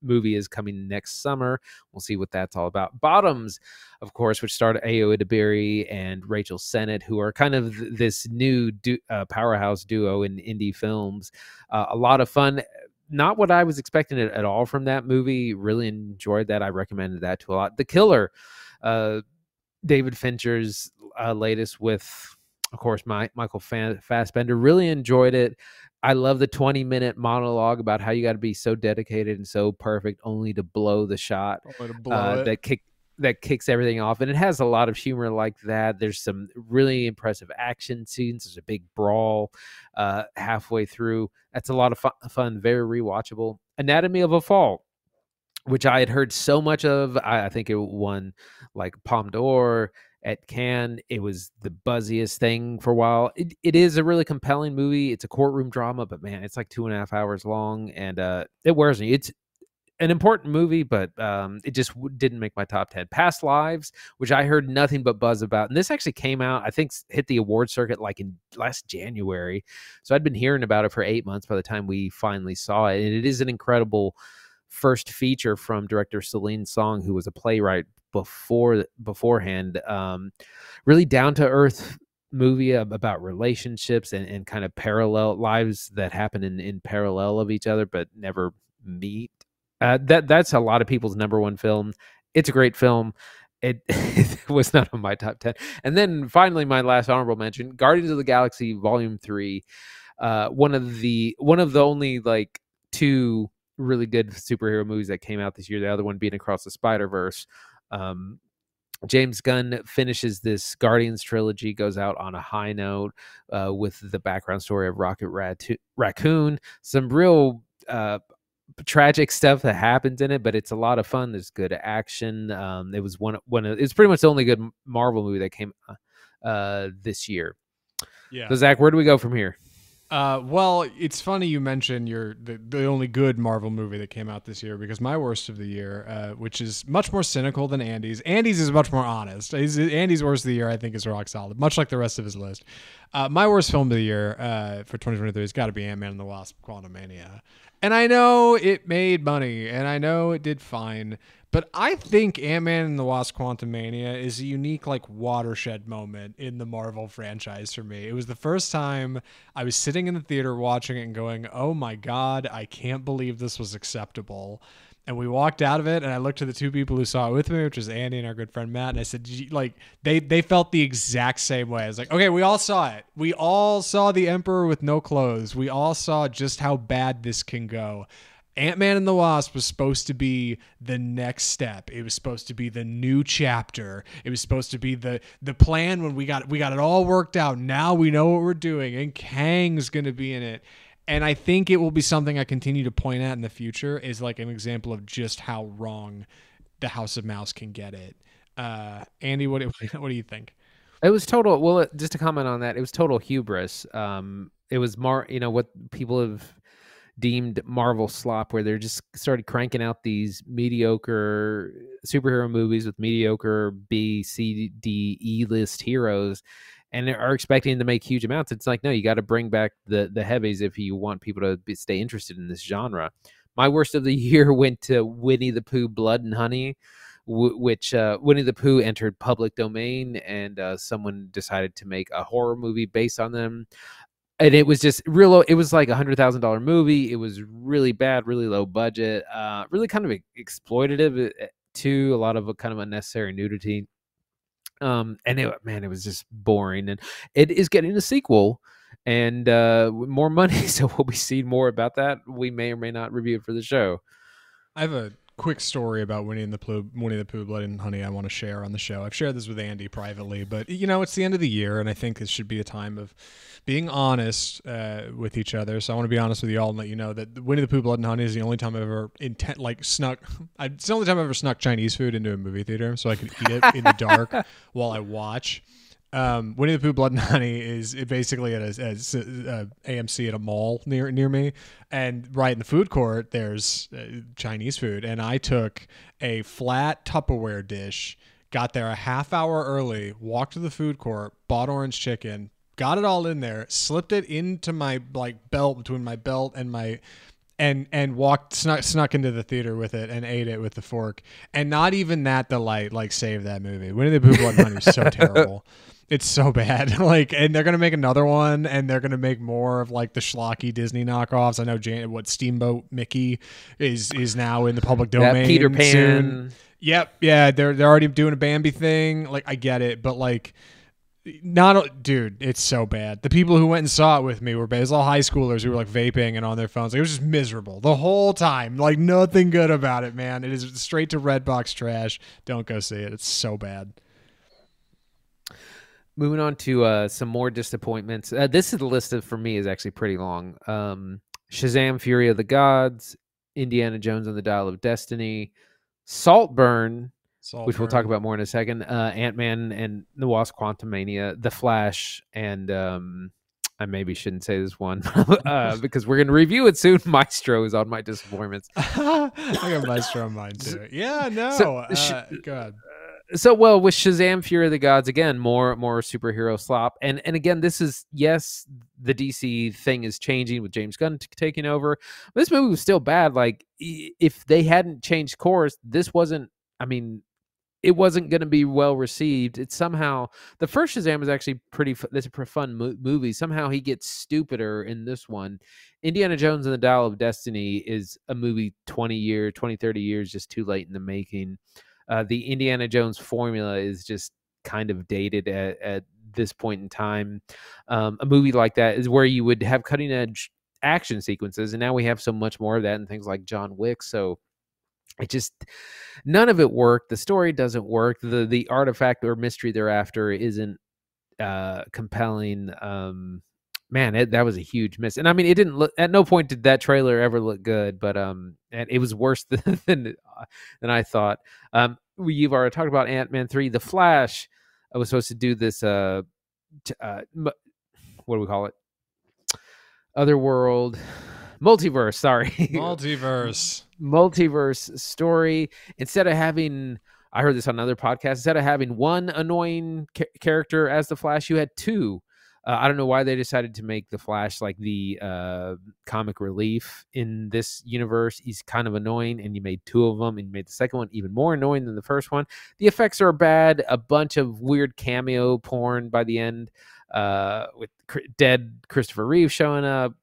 movie is coming next summer. We'll see what that's all about. Bottoms, of course, which starred Ayo Edebiri and Rachel Sennott, who are kind of this new du- uh, powerhouse duo in indie films. Uh, a lot of fun. Not what I was expecting at, at all from that movie. Really enjoyed that. I recommended that to a lot. The Killer, uh, David Fincher's uh, latest with, of course, my, Michael Fassbender. Really enjoyed it. I love the 20 minute monologue about how you got to be so dedicated and so perfect only to blow the shot to blow uh, that kick that kicks everything off and it has a lot of humor like that there's some really impressive action scenes there's a big brawl uh, halfway through that's a lot of fu- fun very rewatchable anatomy of a fall which i had heard so much of i, I think it won like palme d'or at Cannes. It was the buzziest thing for a while. It, it is a really compelling movie. It's a courtroom drama, but man, it's like two and a half hours long, and uh, it wears me. It's an important movie, but um, it just w- didn't make my top 10. Past Lives, which I heard nothing but buzz about. And this actually came out, I think, hit the award circuit like in last January. So I'd been hearing about it for eight months by the time we finally saw it. And it is an incredible first feature from director Celine Song, who was a playwright before beforehand. Um, really down to earth movie about relationships and, and kind of parallel lives that happen in, in parallel of each other but never meet uh, that that's a lot of people's number one film. It's a great film. It, it was not on my top ten. And then finally, my last honorable mention: Guardians of the Galaxy Volume Three. Uh, one of the one of the only like two really good superhero movies that came out this year. The other one being Across the Spider Verse. Um, James Gunn finishes this Guardians trilogy, goes out on a high note uh, with the background story of Rocket Raccoon. Some real uh, tragic stuff that happens in it, but it's a lot of fun. There's good action. Um, it was one one. Of, it's pretty much the only good Marvel movie that came uh, uh, this year. yeah. So Zach, where do we go from here? Uh, well, it's funny you mention your the, the only good Marvel movie that came out this year because my worst of the year, uh, which is much more cynical than Andy's. Andy's is much more honest. He's, Andy's worst of the year, I think, is rock solid, much like the rest of his list. Uh, my worst film of the year uh, for 2023 has got to be Ant Man and the Wasp: Quantumania. And I know it made money, and I know it did fine, but I think Ant Man and the Wasp: Quantumania is a unique, like, watershed moment in the Marvel franchise for me. It was the first time I was sitting in the theater watching it and going, "Oh my god, I can't believe this was acceptable." And we walked out of it, and I looked to the two people who saw it with me, which was Andy and our good friend Matt, and I said, "Like, they they felt the exact same way." I was like, "Okay, we all saw it. We all saw the Emperor with no clothes. We all saw just how bad this can go." Ant Man and the Wasp was supposed to be the next step. It was supposed to be the new chapter. It was supposed to be the the plan when we got we got it all worked out. Now we know what we're doing, and Kang's gonna be in it. And I think it will be something I continue to point at in the future is like an example of just how wrong the House of Mouse can get it. Uh, Andy, what what do you think? It was total. Well, just to comment on that, it was total hubris. Um, it was more, you know, what people have deemed Marvel slop, where they're just started cranking out these mediocre superhero movies with mediocre B, C, D, E list heroes, and are expecting to make huge amounts. It's like no, you got to bring back the the heavies if you want people to be, stay interested in this genre. My worst of the year went to Winnie the Pooh, Blood and Honey. which uh, Winnie the Pooh entered public domain, and uh, someone decided to make a horror movie based on them and it was just real it was like a hundred thousand dollar movie it was really bad really low budget uh really kind of exploitative eh, too a lot of kind of unnecessary nudity um and it man it was just boring and it is getting a sequel and uh more money so we'll be seeing more about that. We may or may not review it for the show. I have a quick story about Winnie and the Pooh, Winnie the Pooh, Blood and Honey. I want to share on the show. I've shared this with Andy privately, but you know, it's the end of the year, and I think this should be a time of being honest uh, with each other. So I want to be honest with you all and let you know that Winnie the Pooh, Blood and Honey is the only time I've ever intent like snuck. it's the only time I've ever snuck Chinese food into a movie theater so I could eat it in the dark while I watch um, Winnie the Pooh Blood and Honey is basically at a, a, a, AMC at a mall near near me, and right in the food court there's uh, Chinese food, and I took a flat Tupperware dish, got there a half hour early, walked to the food court, bought orange chicken, got it all in there, slipped it into my like belt between my belt and my and and walked snuck snuck into the theater with it and ate it with the fork. And not even that delight like saved that movie. Winnie the pooh blood and honey is so terrible it's so bad. like, and they're gonna make another one, and they're gonna make more of like the schlocky Disney knockoffs. I know Jan- what Steamboat Mickey is is now in the public domain. That Peter Pan. Soon. Yep, yeah, they're they're already doing a Bambi thing. Like, I get it, but like, not dude, it's so bad. The people who went and saw it with me were basically all high schoolers who were like vaping and on their phones. Like, it was just miserable the whole time. Like, nothing good about it, man. It is straight to Redbox trash. Don't go see it. It's so bad. Moving on to uh, some more disappointments. Uh, this is the list of, for me is actually pretty long. Um, Shazam: Fury of the Gods, Indiana Jones and the Dial of Destiny, Saltburn, Saltburn. which we'll talk about more in a second. Uh, Ant Man and the Wasp: Quantumania, The Flash, and um, I maybe shouldn't say this one uh, because we're going to review it soon. Maestro is on my disappointments. I got Maestro on mine too. Yeah, no. So, uh, sh- go ahead so well with Shazam Fury of the Gods again more more superhero slop. And and again this is yes the DC thing is changing with James Gunn taking over. This movie was still bad. Like if they hadn't changed course this wasn't I mean it wasn't going to be well received. It's somehow the first Shazam was actually pretty this is a fun mo- movie. Somehow he gets stupider in this one. Indiana Jones and the Dial of Destiny is a movie 20 year 20 30 years just too late in the making uh, the Indiana Jones formula is just kind of dated at, at this point in time. Um, a movie like that is where you would have cutting edge action sequences, and now we have so much more of that and things like John Wick. So it just none of it worked. The story doesn't work. The the artifact or mystery thereafter isn't uh, compelling. Um, man, it, that was a huge miss. And I mean, it didn't look at no point did that trailer ever look good, but um, and it was worse than than, uh, than I thought. Um, we've already talked about Ant Man three, The Flash. I was supposed to do this. Uh, t- uh, what do we call it? Otherworld, multiverse. Sorry, Multiverse. multiverse story. Instead of having, I heard this on another podcast. Instead of having one annoying ca- character as the Flash, you had two. Uh, I don't know why they decided to make the Flash like the uh, comic relief in this universe. He's kind of annoying, and you made two of them, and you made the second one even more annoying than the first one. The effects are bad. A bunch of weird cameo porn by the end, uh, with cr- dead Christopher Reeve showing up,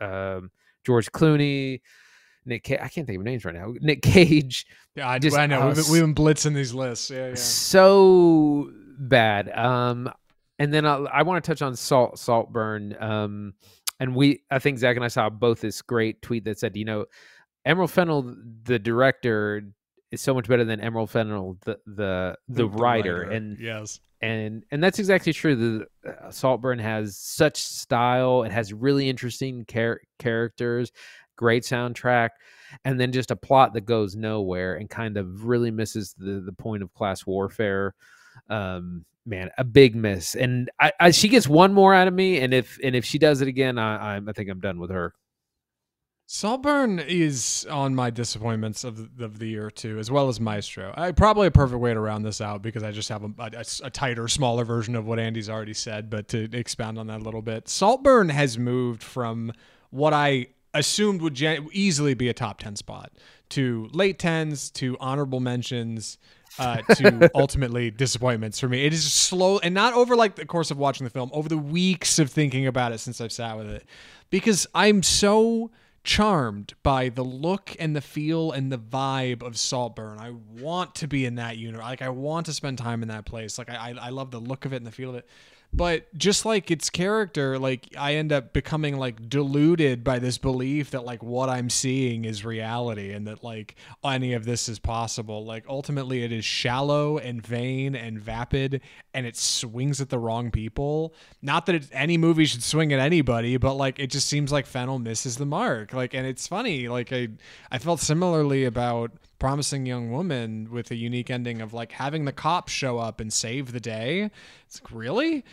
um, George Clooney, Nick. Ca- I can't think of names right now. Nick Cage Yeah, I, Just, I know. we've, been, we've been blitzing these lists. Yeah, yeah. so bad. Um, and then I, I want to touch on Salt Saltburn. Um, and we, I think Zach and I saw both this great tweet that said, you know, Emerald Fennell, the director, is so much better than Emerald Fennell, the the the, writer. And yes, and and that's exactly true. The uh, Saltburn has such style. It has really interesting char- characters, great soundtrack, and then just a plot that goes nowhere and kind of really misses the the point of class warfare. Um, man, a big miss. And I, I she gets one more out of me, and if and if she does it again, I I, I think I'm done with her. Saltburn is on my disappointments of the, of the year too, as well as Maestro. I probably a perfect way to round this out because I just have a, a, a tighter, smaller version of what Andy's already said. But to expound on that a little bit, Saltburn has moved from what I assumed would gen- easily be a top ten spot to late tens to honorable mentions uh, to ultimately disappointments for me. It is slow and not over like the course of watching the film, over the weeks of thinking about it since I've sat with it, because I'm so charmed by the look and the feel and the vibe of Saltburn. I want to be in that universe. Like I want to spend time in that place. Like I, I love the look of it and the feel of it. But just like its character, like I end up becoming like deluded by this belief that like what I'm seeing is reality and that like any of this is possible. Like ultimately it is shallow and vain and vapid and it swings at the wrong people. Not that any movie should swing at anybody, but like it just seems like Fennell misses the mark. Like and it's funny, like I I felt similarly about promising young woman with a unique ending of like having the cops show up and save the day. It's like, really?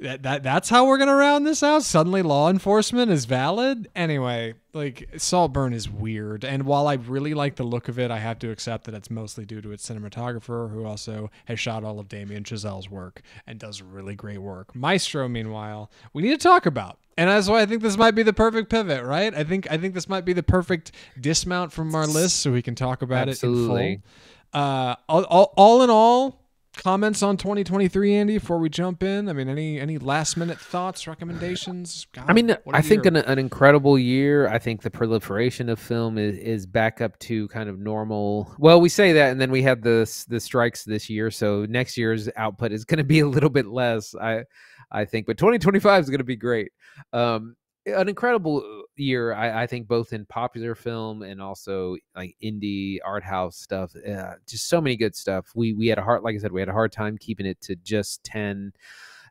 That, that that's how we're gonna round this out. Suddenly, law enforcement is valid. Anyway, like Saltburn is weird, and while I really like the look of it, I have to accept that it's mostly due to its cinematographer, who also has shot all of Damien Chazelle's work and does really great work. Maestro, meanwhile, we need to talk about, and that's why I think this might be the perfect pivot, right? I think I think this might be the perfect dismount from our list, so we can talk about Absolutely. it in full. Uh, all, all, all in all, comments on 2023 andy before we jump in i mean any any last minute thoughts recommendations God, I mean, i think an, an incredible year. I think the proliferation of film is, is back up to kind of normal. Well, we say that, and then we had the the strikes this year, so next year's output is going to be a little bit less. I I think, but 2025 is going to be great. Um, an incredible year, I, I think, both in popular film and also like indie art house stuff. Uh, just so many good stuff. We we had a hard, like I said, we had a hard time keeping it to just ten.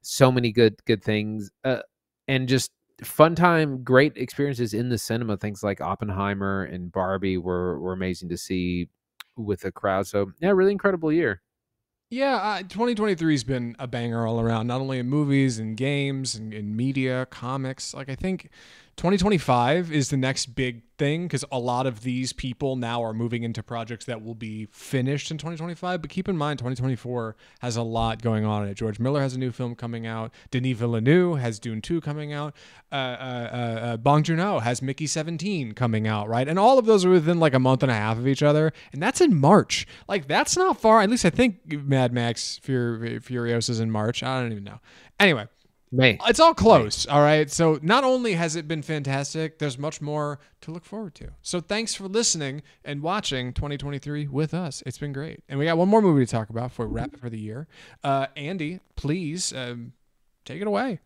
So many good good things. Uh, and just fun time, great experiences in the cinema. Things like Oppenheimer and Barbie were were amazing to see with the crowd. So yeah, really incredible year. Yeah uh, 2023 has been a banger all around not only in movies and games and in media comics. Like i think 2025 is the next big thing because a lot of these people now are moving into projects that will be finished in 2025. But keep in mind, 2024 has a lot going on in it. George Miller has a new film coming out. Denis Villeneuve has Dune 2 coming out. Uh, uh, uh, uh, Bong Joon-ho has Mickey 17 coming out, right? And all of those are within like a month and a half of each other, and that's in March. Like that's not far. At least I think Mad Max Fur- Furiosa is in March. I don't even know. Anyway, May. it's all close, all right? So not only has it been fantastic, there's much more to look forward to. So thanks for listening and watching 2023 with us. It's been great. And we got one more movie to talk about before we wrap it for the year. Uh, Andy, please um, take it away.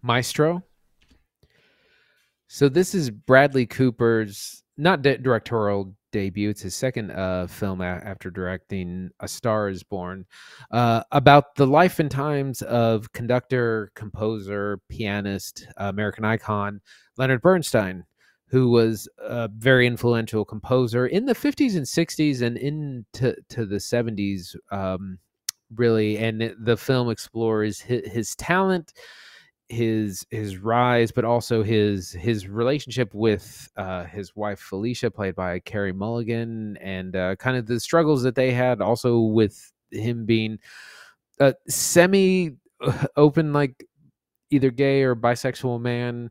Maestro. So this is Bradley Cooper's not directorial debut. It's his second uh, film after directing A Star Is Born, uh, about the life and times of conductor, composer, pianist, uh, American icon Leonard Bernstein, who was a very influential composer in the 50s and 60s and into to the 70s. Um, really, and the film explores his, his talent his his rise, but also his his relationship with uh, his wife Felicia, played by Carey Mulligan, and uh, kind of the struggles that they had, also with him being a semi open, like either gay or bisexual man.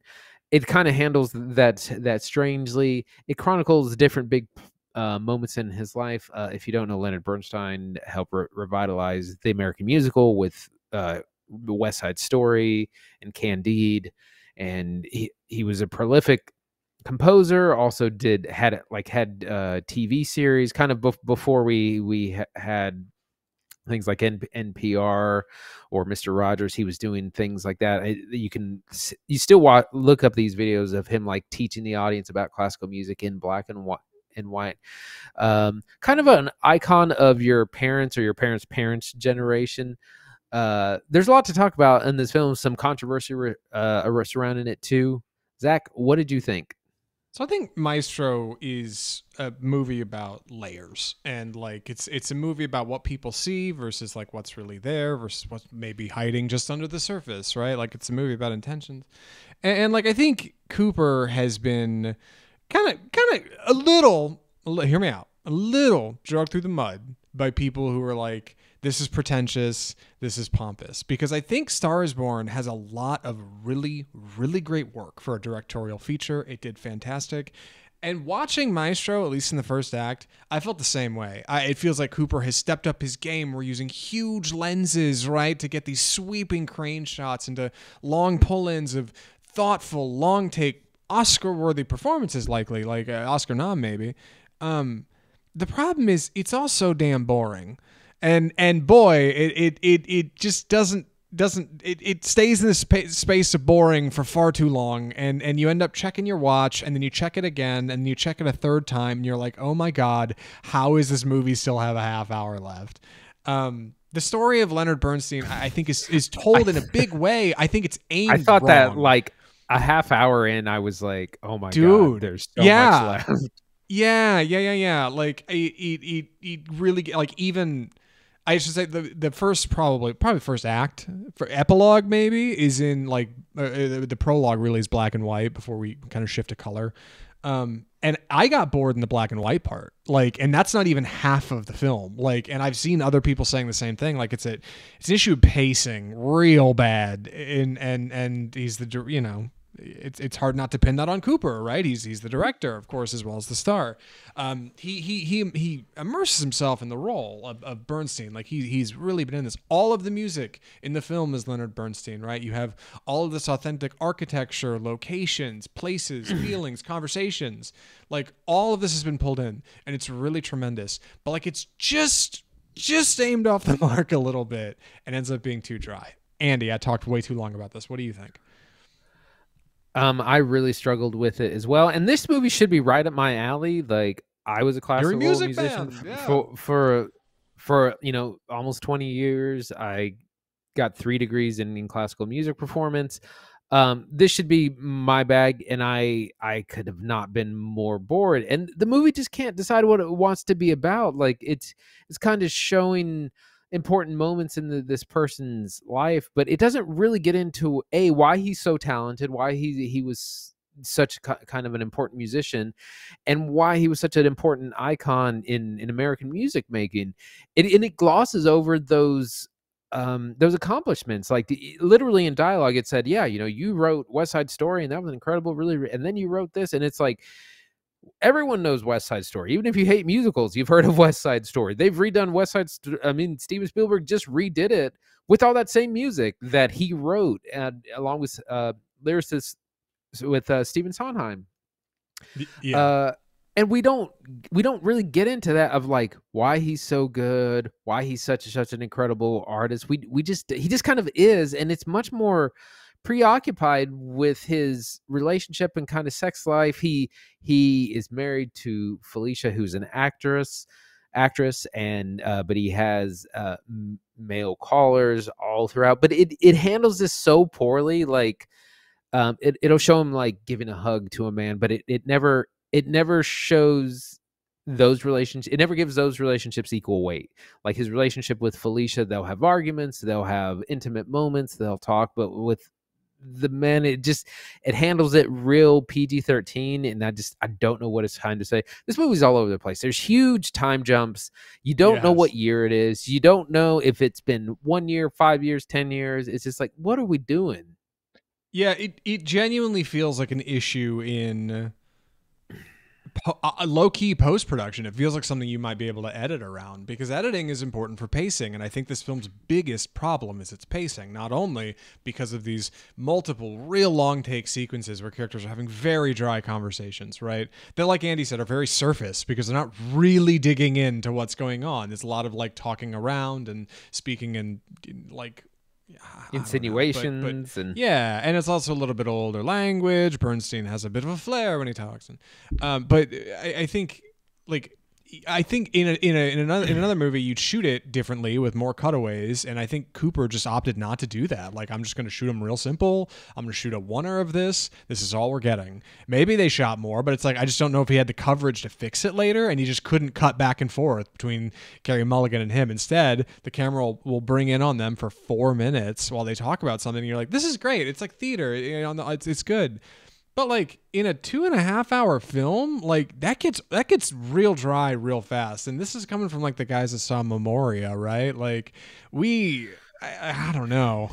It kind of handles that that strangely. It chronicles different big uh, moments in his life. Uh, if you don't know, Leonard Bernstein helped re- revitalize the American musical with uh, West Side Story and Candide, and he he was a prolific composer. Also did had like had uh, TV series kind of bef- before we we ha- had things like N- NPR or Mr. Rogers. He was doing things like that. You can you still look up these videos of him like teaching the audience about classical music in black and white. And white, um, kind of an icon of your parents or your parents' parents' generation. Uh, there's a lot to talk about in this film. Some controversy uh, surrounding it too. Zach, what did you think? So I think Maestro is a movie about layers and like it's it's a movie about what people see versus like what's really there versus what's maybe hiding just under the surface, right? Like it's a movie about intentions. And, and like I think Cooper has been kind of kind of a little hear me out, a little dragged through the mud by people who are like this is pretentious, this is pompous. Because I think Star is Born has a lot of really, really great work for a directorial feature. It did fantastic. And watching Maestro, at least in the first act, I felt the same way. I, it feels like Cooper has stepped up his game. We're using huge lenses, right, to get these sweeping crane shots into long pull ins of thoughtful, long take, Oscar worthy performances, likely, like uh, Oscar nom, maybe. Um, the problem is, it's all so damn boring. And and boy, it it it, it just doesn't doesn't it, it stays in this spa- space of boring for far too long. And and you end up checking your watch and then you check it again and you check it a third time and you're like oh my god how is this movie still have a half hour left? Um the story of Leonard Bernstein I think is is told in a big way. I think it's aimed I thought wrong. that like a half hour in I was like oh my Dude, god there's so yeah. much left yeah yeah yeah yeah like it, it, it, really like even I should say the the first probably probably first act for epilogue maybe is in like uh, uh, the prologue really is black and white before we kind of shift to color. Um, and I got bored in the black and white part. Like, and that's not even half of the film. Like, and I've seen other people saying the same thing. Like, it's a it's an issue of pacing real bad. And and and he's the you know it's it's hard not to pin that on Cooper, right? He's he's the director, of course, as well as the star. Um, he he he he immerses himself in the role of, of Bernstein. Like he he's really been in this. All of the music in the film is Leonard Bernstein, right? You have all of this authentic architecture, locations, places, feelings, conversations. Like all of this has been pulled in, and it's really tremendous. But like it's just just aimed off the mark a little bit and ends up being too dry. Andy, I talked way too long about this. What do you think? Um, I really struggled with it as well, and this movie should be right up my alley. Like I was a classical a musician yeah. for for for you know almost twenty years. I got three degrees in, in classical music performance. Um, this should be my bag, and I I could have not been more bored. And the movie just can't decide what it wants to be about. Like it's it's kind of showing important moments in the, this person's life, but it doesn't really get into a why he's so talented, why he he was such kind of an important musician and why he was such an important icon in in American music making. It, and it glosses over those um, those accomplishments. Like the, literally in dialogue, it said, "Yeah, you know, you wrote West Side Story, and that was incredible, really." And then you wrote this, and it's like everyone knows West Side Story. Even if you hate musicals, you've heard of West Side Story. They've redone West Side. St- I mean, Steven Spielberg just redid it with all that same music that he wrote, and along with uh, lyricist with uh, Stephen Sondheim. Yeah. Uh, and we don't we don't really get into that of like why he's so good, why he's such such an incredible artist. We we just he just kind of is, and it's much more preoccupied with his relationship and kind of sex life. He he is married to Felicia, who's an actress, actress, and uh, but he has uh, male callers all throughout. But it it handles this so poorly. Like um, it it'll show him like giving a hug to a man, but it it never it never shows those relationships it never gives those relationships equal weight like his relationship with felicia they'll have arguments they'll have intimate moments they'll talk but with the man it just it handles it real PG-13 and I just I don't know what it's trying to say. This movie's all over the place. There's huge time jumps. You don't know what year it is. You don't know if it's been 1 year, 5 years, 10 years. It's just like what are we doing? Yeah, it it genuinely feels like an issue in po- uh, low key post production. It feels like something you might be able to edit around because editing is important for pacing, and I think this film's biggest problem is its pacing. Not only because of these multiple real long take sequences where characters are having very dry conversations, right? That, like Andy said, are very surface because they're not really digging into what's going on. There's a lot of like talking around and speaking in like. I don't know, but- but- Insinuations and yeah, and it's also a little bit older language. Bernstein has a bit of a flair when he talks, and, um, but I, I think like I think in a, in a, in another in another movie you'd shoot it differently with more cutaways, and I think Cooper just opted not to do that. Like I'm just going to shoot them real simple. I'm going to shoot a oneer of this. This is all we're getting. Maybe they shot more, but it's like I just don't know if he had the coverage to fix it later, and he just couldn't cut back and forth between Carey Mulligan and him. Instead, the camera will, will bring in on them for four minutes while they talk about something. And you're like, this is great. It's like theater. You know, it's it's good. But like in a two and a half hour film, like that gets that gets real dry real fast. And this is coming from like the guys that saw Memoria, right? Like we, I, I don't know.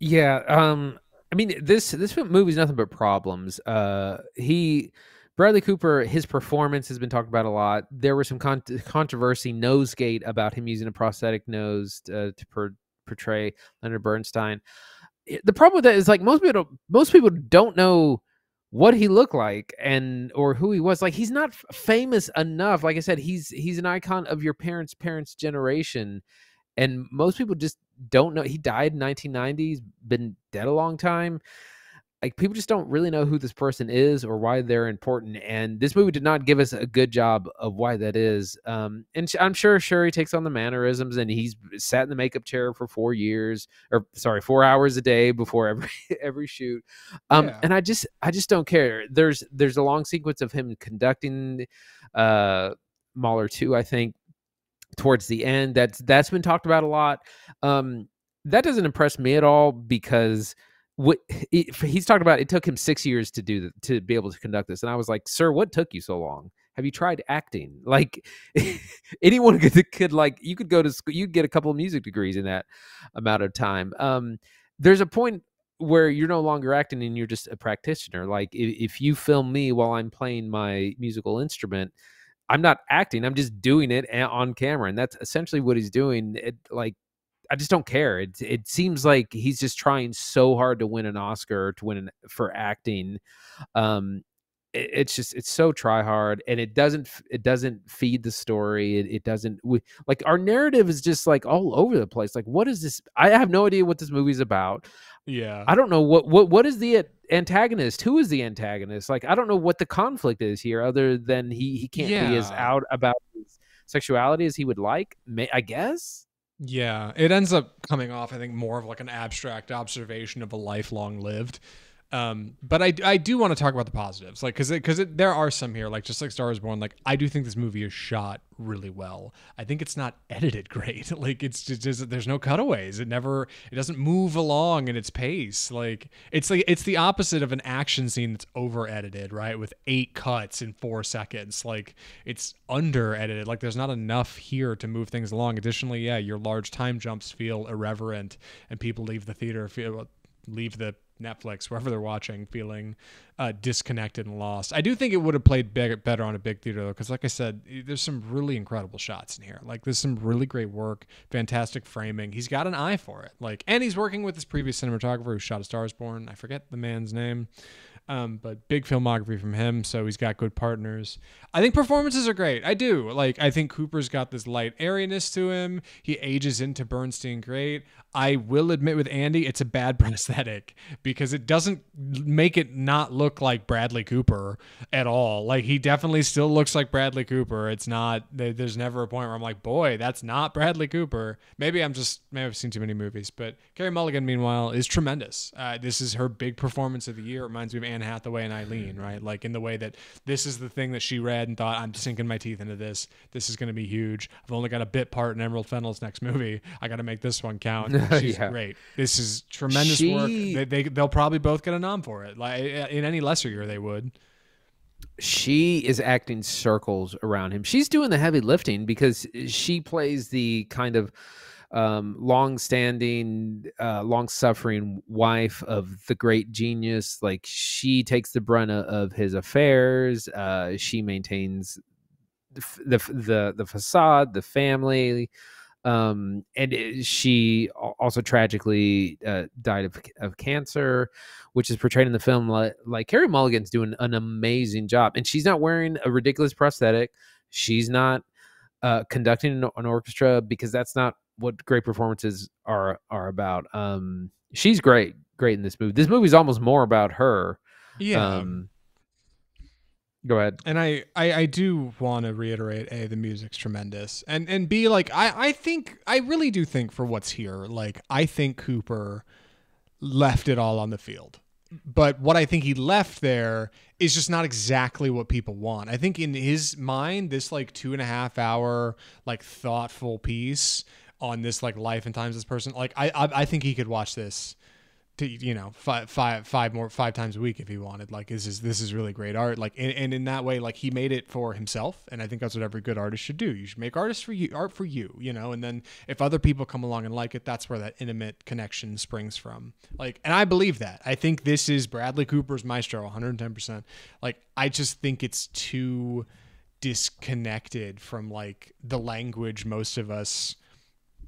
Yeah, um I mean this this movie's nothing but problems. Uh he Bradley Cooper, his performance has been talked about a lot. There was some con- controversy, Nosegate, about him using a prosthetic nose uh, to per- portray Leonard Bernstein. The problem with that is like most people, most people don't know what he looked like and or who he was. Like he's not famous enough. Like I said, he's he's an icon of your parents' parents' generation, and most people just don't know. He died in 1990. He's been dead a long time like people just don't really know who this person is or why they're important and this movie did not give us a good job of why that is um and i'm sure he takes on the mannerisms and he's sat in the makeup chair for four years or sorry four hours a day before every every shoot um Yeah. and i just i just don't care there's there's a long sequence of him conducting uh mahler 2 i think towards the end that's that's been talked about a lot um that doesn't impress me at all because what he, he's talking about it took him six years to do th- to be able to conduct this and i was like sir what took you so long? Have you tried acting? Like anyone could, could like you could go to school you'd get a couple of music degrees in that amount of time. Um there's a point where you're no longer acting and you're just a practitioner. Like if, if you film me while i'm playing my musical instrument i'm not acting i'm just doing it on camera and that's essentially what he's doing it like I just don't care. It it seems like he's just trying so hard to win an Oscar to win an, for acting. Um, it- it's just it's so try hard, and it doesn't it doesn't feed the story. It, it doesn't we, like our narrative is just like all over the place. Like what is this? I have no idea what this movie's about. Yeah. I don't know what what what is the antagonist? Who is the antagonist? Like I don't know what the conflict is here, other than he he can't be as out about his sexuality as he would like. May, I guess. Yeah, it ends up coming off, I think, more of like an abstract observation of a life long lived. Um, but I, I do want to talk about the positives, like because because there are some here, like just like Star is Born. Like I do think this movie is shot really well. I think it's not edited great. Like it's just, just there's no cutaways. It never it doesn't move along in its pace. Like it's like it's the opposite of an action scene that's over edited, right? With eight cuts in four seconds. Like it's under edited. Like there's not enough here to move things along. Additionally, yeah, your large time jumps feel irreverent, and people leave the theater feel leave the Netflix wherever they're watching feeling uh, disconnected and lost. I do think it would have played better on a big theater though, because like I said, there's some really incredible shots in here. Like there's some really great work, fantastic framing. He's got an eye for it. Like, and he's working with his previous cinematographer who shot A Star Is Born. I forget the man's name. Um, but big filmography from him, so he's got good partners. I think performances are great. I do. Like I think Cooper's got this light airiness to him. He ages into Bernstein great. I will admit with Andy, it's a bad prosthetic because it doesn't make it not look like Bradley Cooper at all. Like he definitely still looks like Bradley Cooper. It's not there's never a point where I'm like, "Boy, that's not Bradley Cooper." Maybe I'm just maybe I've seen too many movies, but Carey Mulligan meanwhile is tremendous. Uh, this is her big performance of the year. It Reminds me of Anne Anne Hathaway and Eileen, mm-hmm. right? Like in the way that this is the thing that she read and thought, I'm sinking my teeth into this. This is going to be huge. I've only got a bit part in Emerald Fennell's next movie. I got to make this one count. She's Yeah. great. This is tremendous She- work. They, they they'll probably both get a nom for it. Like in any lesser year, they would. she is acting circles around him. She's doing the heavy lifting because she plays the kind of um, long-standing, uh, long-suffering wife of the great genius. Like she takes the brunt of, his affairs. Uh, she maintains the, the the the facade, the family. Um, and it- she also tragically uh, died of, of cancer which is portrayed in the film like, like Carey Mulligan's doing an amazing job. And she's not wearing a ridiculous prosthetic. She's not uh, conducting an, an orchestra because that's not what great performances are are about. Um, she's great, great in this movie. This movie's almost more about her. Um, go ahead. and I, I I do want to reiterate a the music's tremendous and and b like I I think I really do think for what's here like I think Cooper left it all on the field but what I think he left there is just not exactly what people want I think in his mind this like two and a half hour like thoughtful piece on this like life and times this person like I I, I think he could watch this to you know five five five more five times a week if he wanted. Like this is this is really great art. Like and, and in that way like he made it for himself and i think that's what every good artist should do. You should make artists for you art for you you know? And then if other people come along and like it that's where that intimate connection springs from. Like and i believe that. I think this is bradley cooper's maestro 110% like i just think it's too disconnected from like the language most of us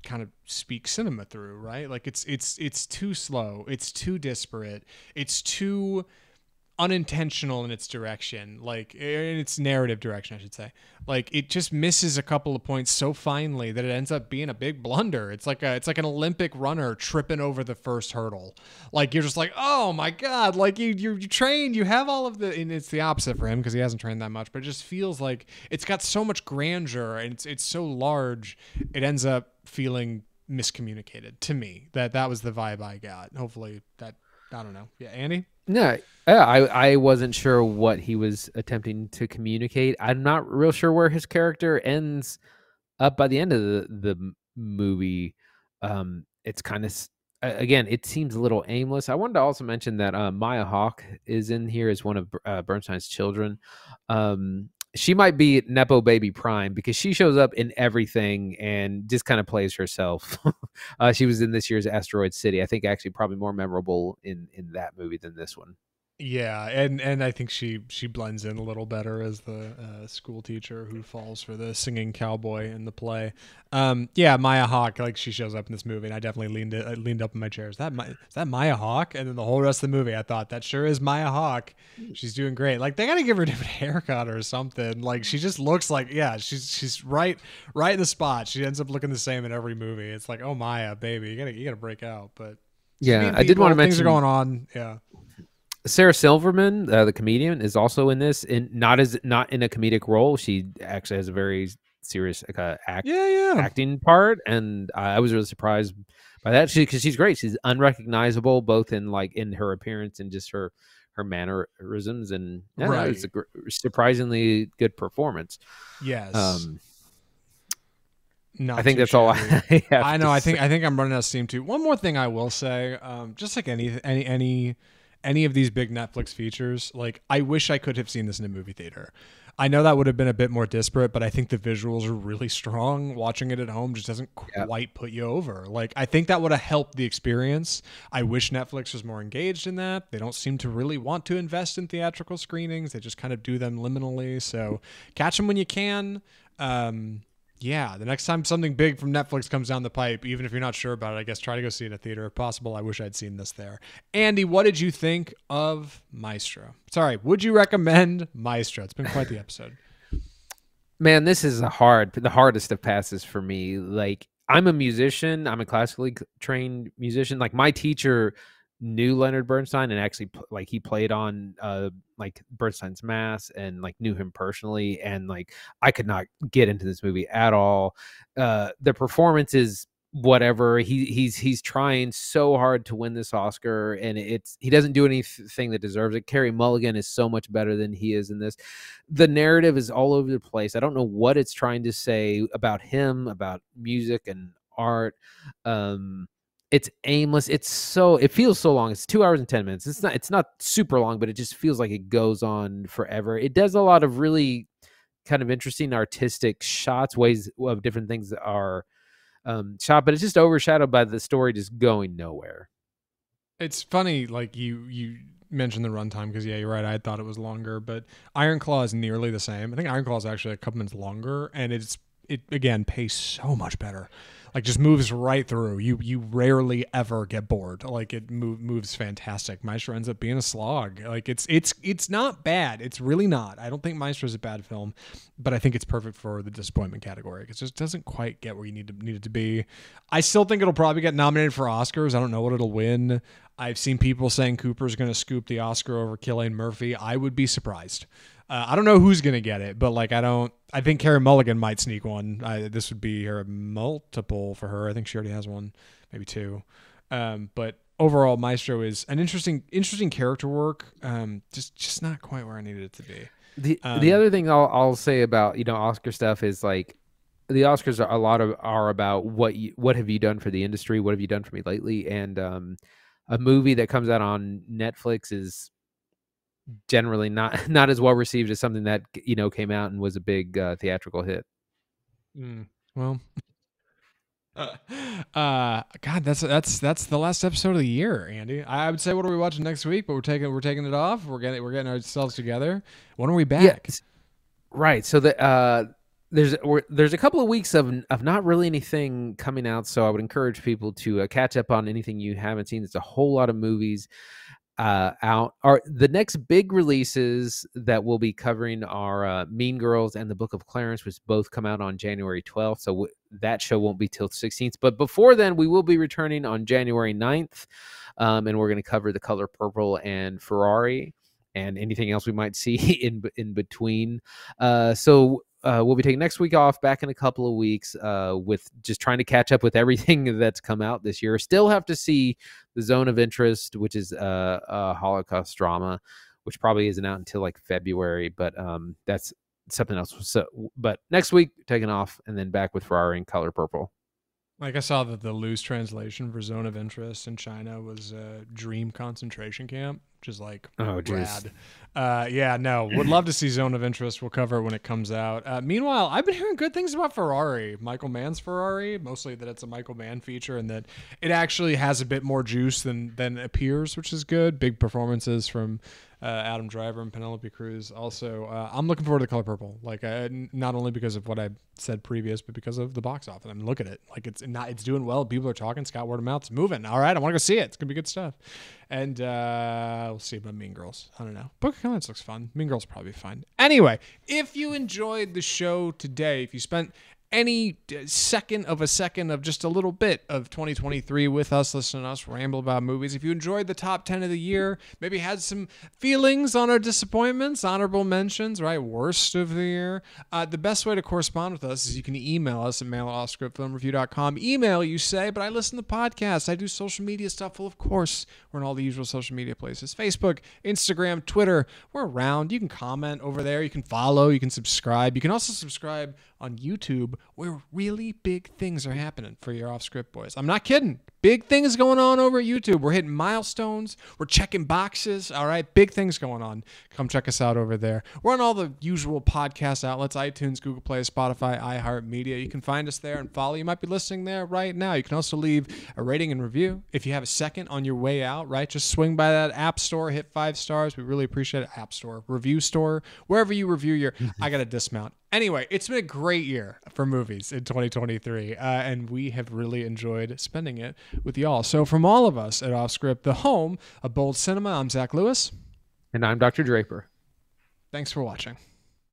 kind of speak cinema through, right? Like it's it's it's too slow, it's too disparate, it's too unintentional in its direction, like in its narrative direction, I should say. Like it just misses a couple of points so finely that it ends up being a big blunder. It's like a it's like an Olympic runner tripping over the first hurdle. Like you're just like, oh my god! Like you you you train, you have all of the, and it's the opposite for him because he hasn't trained that much. But it just feels like it's got so much grandeur and it's it's so large. It ends up feeling miscommunicated to me. That that was the vibe I got. Hopefully that I don't know. Yeah, Andy. No, yeah, I I wasn't sure what he was attempting to communicate. I'm not real sure where his character ends up by the end of the the movie. Um, it's kind of again, it seems a little aimless. I wanted to also mention that uh, Maya Hawke is in here as one of uh, Bernstein's children. Um, she might be Nepo Baby Prime because she shows up in everything and just kind of plays herself. uh, she was in this year's Asteroid City. I think actually probably more memorable in in that movie than this one. Yeah, and and I think she she blends in a little better as the uh, school teacher who falls for the singing cowboy in the play. Um, yeah, Maya Hawke, like she shows up in this movie, and I definitely leaned I leaned up in my chair. Is that my, is that Maya Hawke? And then the whole rest of the movie, I thought that sure is Maya Hawke. She's doing great. Like they got to give her a different haircut or something. Like she just looks like yeah, she's she's right right in the spot. She ends up looking the same in every movie. It's like oh Maya, baby, you gotta you gotta break out. But Yeah, I did want to people, things mention are going on. Yeah. Sarah Silverman, uh, the comedian, is also in this, in not as not in a comedic role. She actually has a very serious uh, act, Yeah, yeah. acting part, and I was really surprised by that. She because she's great. She's unrecognizable both in like in her appearance and just her her mannerisms, and yeah, no, it's a surprisingly good performance. Yes. Um, Not I think that's all. I have. I know. I think say. I think I'm running out of steam too. One more thing I will say, um, just like any any any any of these big Netflix features, like I wish I could have seen this in a movie theater. I know that would have been a bit more disparate, but I think the visuals are really strong. Watching it at home just doesn't Yeah. quite put you over. Like I think that would have helped the experience. I wish Netflix was more engaged in that. They don't seem to really want to invest in theatrical screenings. They just kind of do them liminally. So catch them when you can. Um, yeah, the next time something big from Netflix comes down the pipe, even if you're not sure about it, I guess try to go see it in a theater if possible. I wish I'd seen this there. Andy, what did you think of Maestro? Sorry, would you recommend Maestro? It's been quite the episode. Man, this is a hard, the hardest of passes for me. Like, I'm a musician. I'm a classically trained musician. Like, my teacher knew Leonard Bernstein and actually, like, he played on, uh, like Bernstein's Mass and like knew him personally. And like, I could not get into this movie at all. Uh, the performance is whatever he he's he's trying so hard to win this oscar and it's he doesn't do anything that deserves it carey mulligan is so much better than he is in this the narrative is all over the place i don't know what it's trying to say about him about music and art um it's aimless it's so it feels so long it's two hours and 10 minutes it's not it's not super long but it just feels like it goes on forever it does a lot of really kind of interesting artistic shots ways of different things that are um, shot, but it's just overshadowed by the story just going nowhere. It's funny, like you you mentioned the runtime because yeah, you're right. I thought it was longer, but Iron Claw is nearly the same. I think Iron Claw is actually a couple minutes longer, and it's it again pays so much better like just moves right through. You you rarely ever get bored. Like it move, moves fantastic. Maestro ends up being a slog. Like it's it's it's not bad. It's really not. I don't think Maestro is a bad film, but I think it's perfect for the disappointment category. It just doesn't quite get where you need to need it to be. I still think it'll probably get nominated for Oscars. I don't know what it'll win. I've seen people saying Cooper's going to scoop the Oscar over Cillian Murphy. I would be surprised. Uh, I don't know who's gonna get it, but like I don't. I think Carey Mulligan might sneak one. I, this would be her multiple for her. I think she already has one, maybe two. Um, but overall, Maestro is an interesting, interesting character work. Um, just, just not quite where I needed it to be. The um, the other thing I'll I'll say about you know Oscar stuff is like the Oscars are a lot of are about what you what have you done for the industry, what have you done for me lately, and um, a movie that comes out on Netflix is generally not not as well received as something that you know came out and was a big uh, theatrical hit. Mm, well, uh, uh, God, that's that's that's the last episode of the year, Andy. I would say, what are we watching next week? But we're taking we're taking it off. We're getting we're getting ourselves together. When are we back? Yeah, right. So the uh, there's there's a couple of weeks of of not really anything coming out. So I would encourage people to uh, catch up on anything you haven't seen. It's a whole lot of movies uh, out. Are the next big releases that we'll be covering are uh, Mean Girls and The Book of Clarence, which both come out on January 12th. So w- that show won't be till 16th. But before then, we will be returning on January 9th, um, and we're going to cover The Color Purple and Ferrari and anything else we might see in in between. Uh, so uh, we'll be taking next week off, back in a couple of weeks, uh, with just trying to catch up with everything that's come out this year. Still have to see the Zone of Interest, which is a, a Holocaust drama, which probably isn't out until like February, but um, that's something else. So, but next week, taking off, and then back with Ferrari in Color Purple. Like I saw that the loose translation for Zone of Interest in China was a Dream concentration camp, which is like oh, rad. Uh, yeah, no, would love to see Zone of Interest. We'll cover it when it comes out. Uh, meanwhile, I've been hearing good things about Ferrari, Michael Mann's Ferrari, mostly that it's a Michael Mann feature and that it actually has a bit more juice than than appears, which is good. Big performances from uh, Adam Driver and Penelope Cruz. Also, uh, I'm looking forward to The Color Purple. Like, uh, not only because of what I said previous, but because of the box office. I mean, look at it. Like, it's not it's doing well. People are talking. Scott word of mouth. It's moving. All right, I want to go see it. It's gonna be good stuff. And uh, we'll see about Mean Girls. I don't know. Book of Comments looks fun. Mean Girls probably fun. Anyway, if you enjoyed the show today, if you spent any second of a second of just a little bit of 2023 with us, listening to us ramble about movies. If you enjoyed the top 10 of the year, maybe had some feelings on our disappointments, honorable mentions, right? Worst of the year. Uh, the best way to correspond with us is you can email us at mail at offscriptfilmreview.com. Email, you say, but I listen to podcasts. I do social media stuff. Well, of course, we're in all the usual social media places Facebook, Instagram, Twitter. We're around. You can comment over there. You can follow. You can subscribe. You can also subscribe on YouTube where really big things are happening for your off script boys. I'm not kidding. Big things going on over at YouTube. We're hitting milestones. We're checking boxes. All right. Big things going on. Come check us out over there. We're on all the usual podcast outlets iTunes, Google Play, Spotify, iHeartMedia. You can find us there and follow. You might be listening there right now. You can also leave a rating and review. If you have a second on your way out, right, just swing by that App Store, hit five stars. We really appreciate it. App Store, Review Store, wherever you review your. I got to dismount. Anyway, it's been a great year for movies in 2023, uh, and we have really enjoyed spending it with y'all. So, from all of us at Offscript, the home of bold cinema, I'm Zach Lewis. And I'm Dr. Draper. Thanks for watching.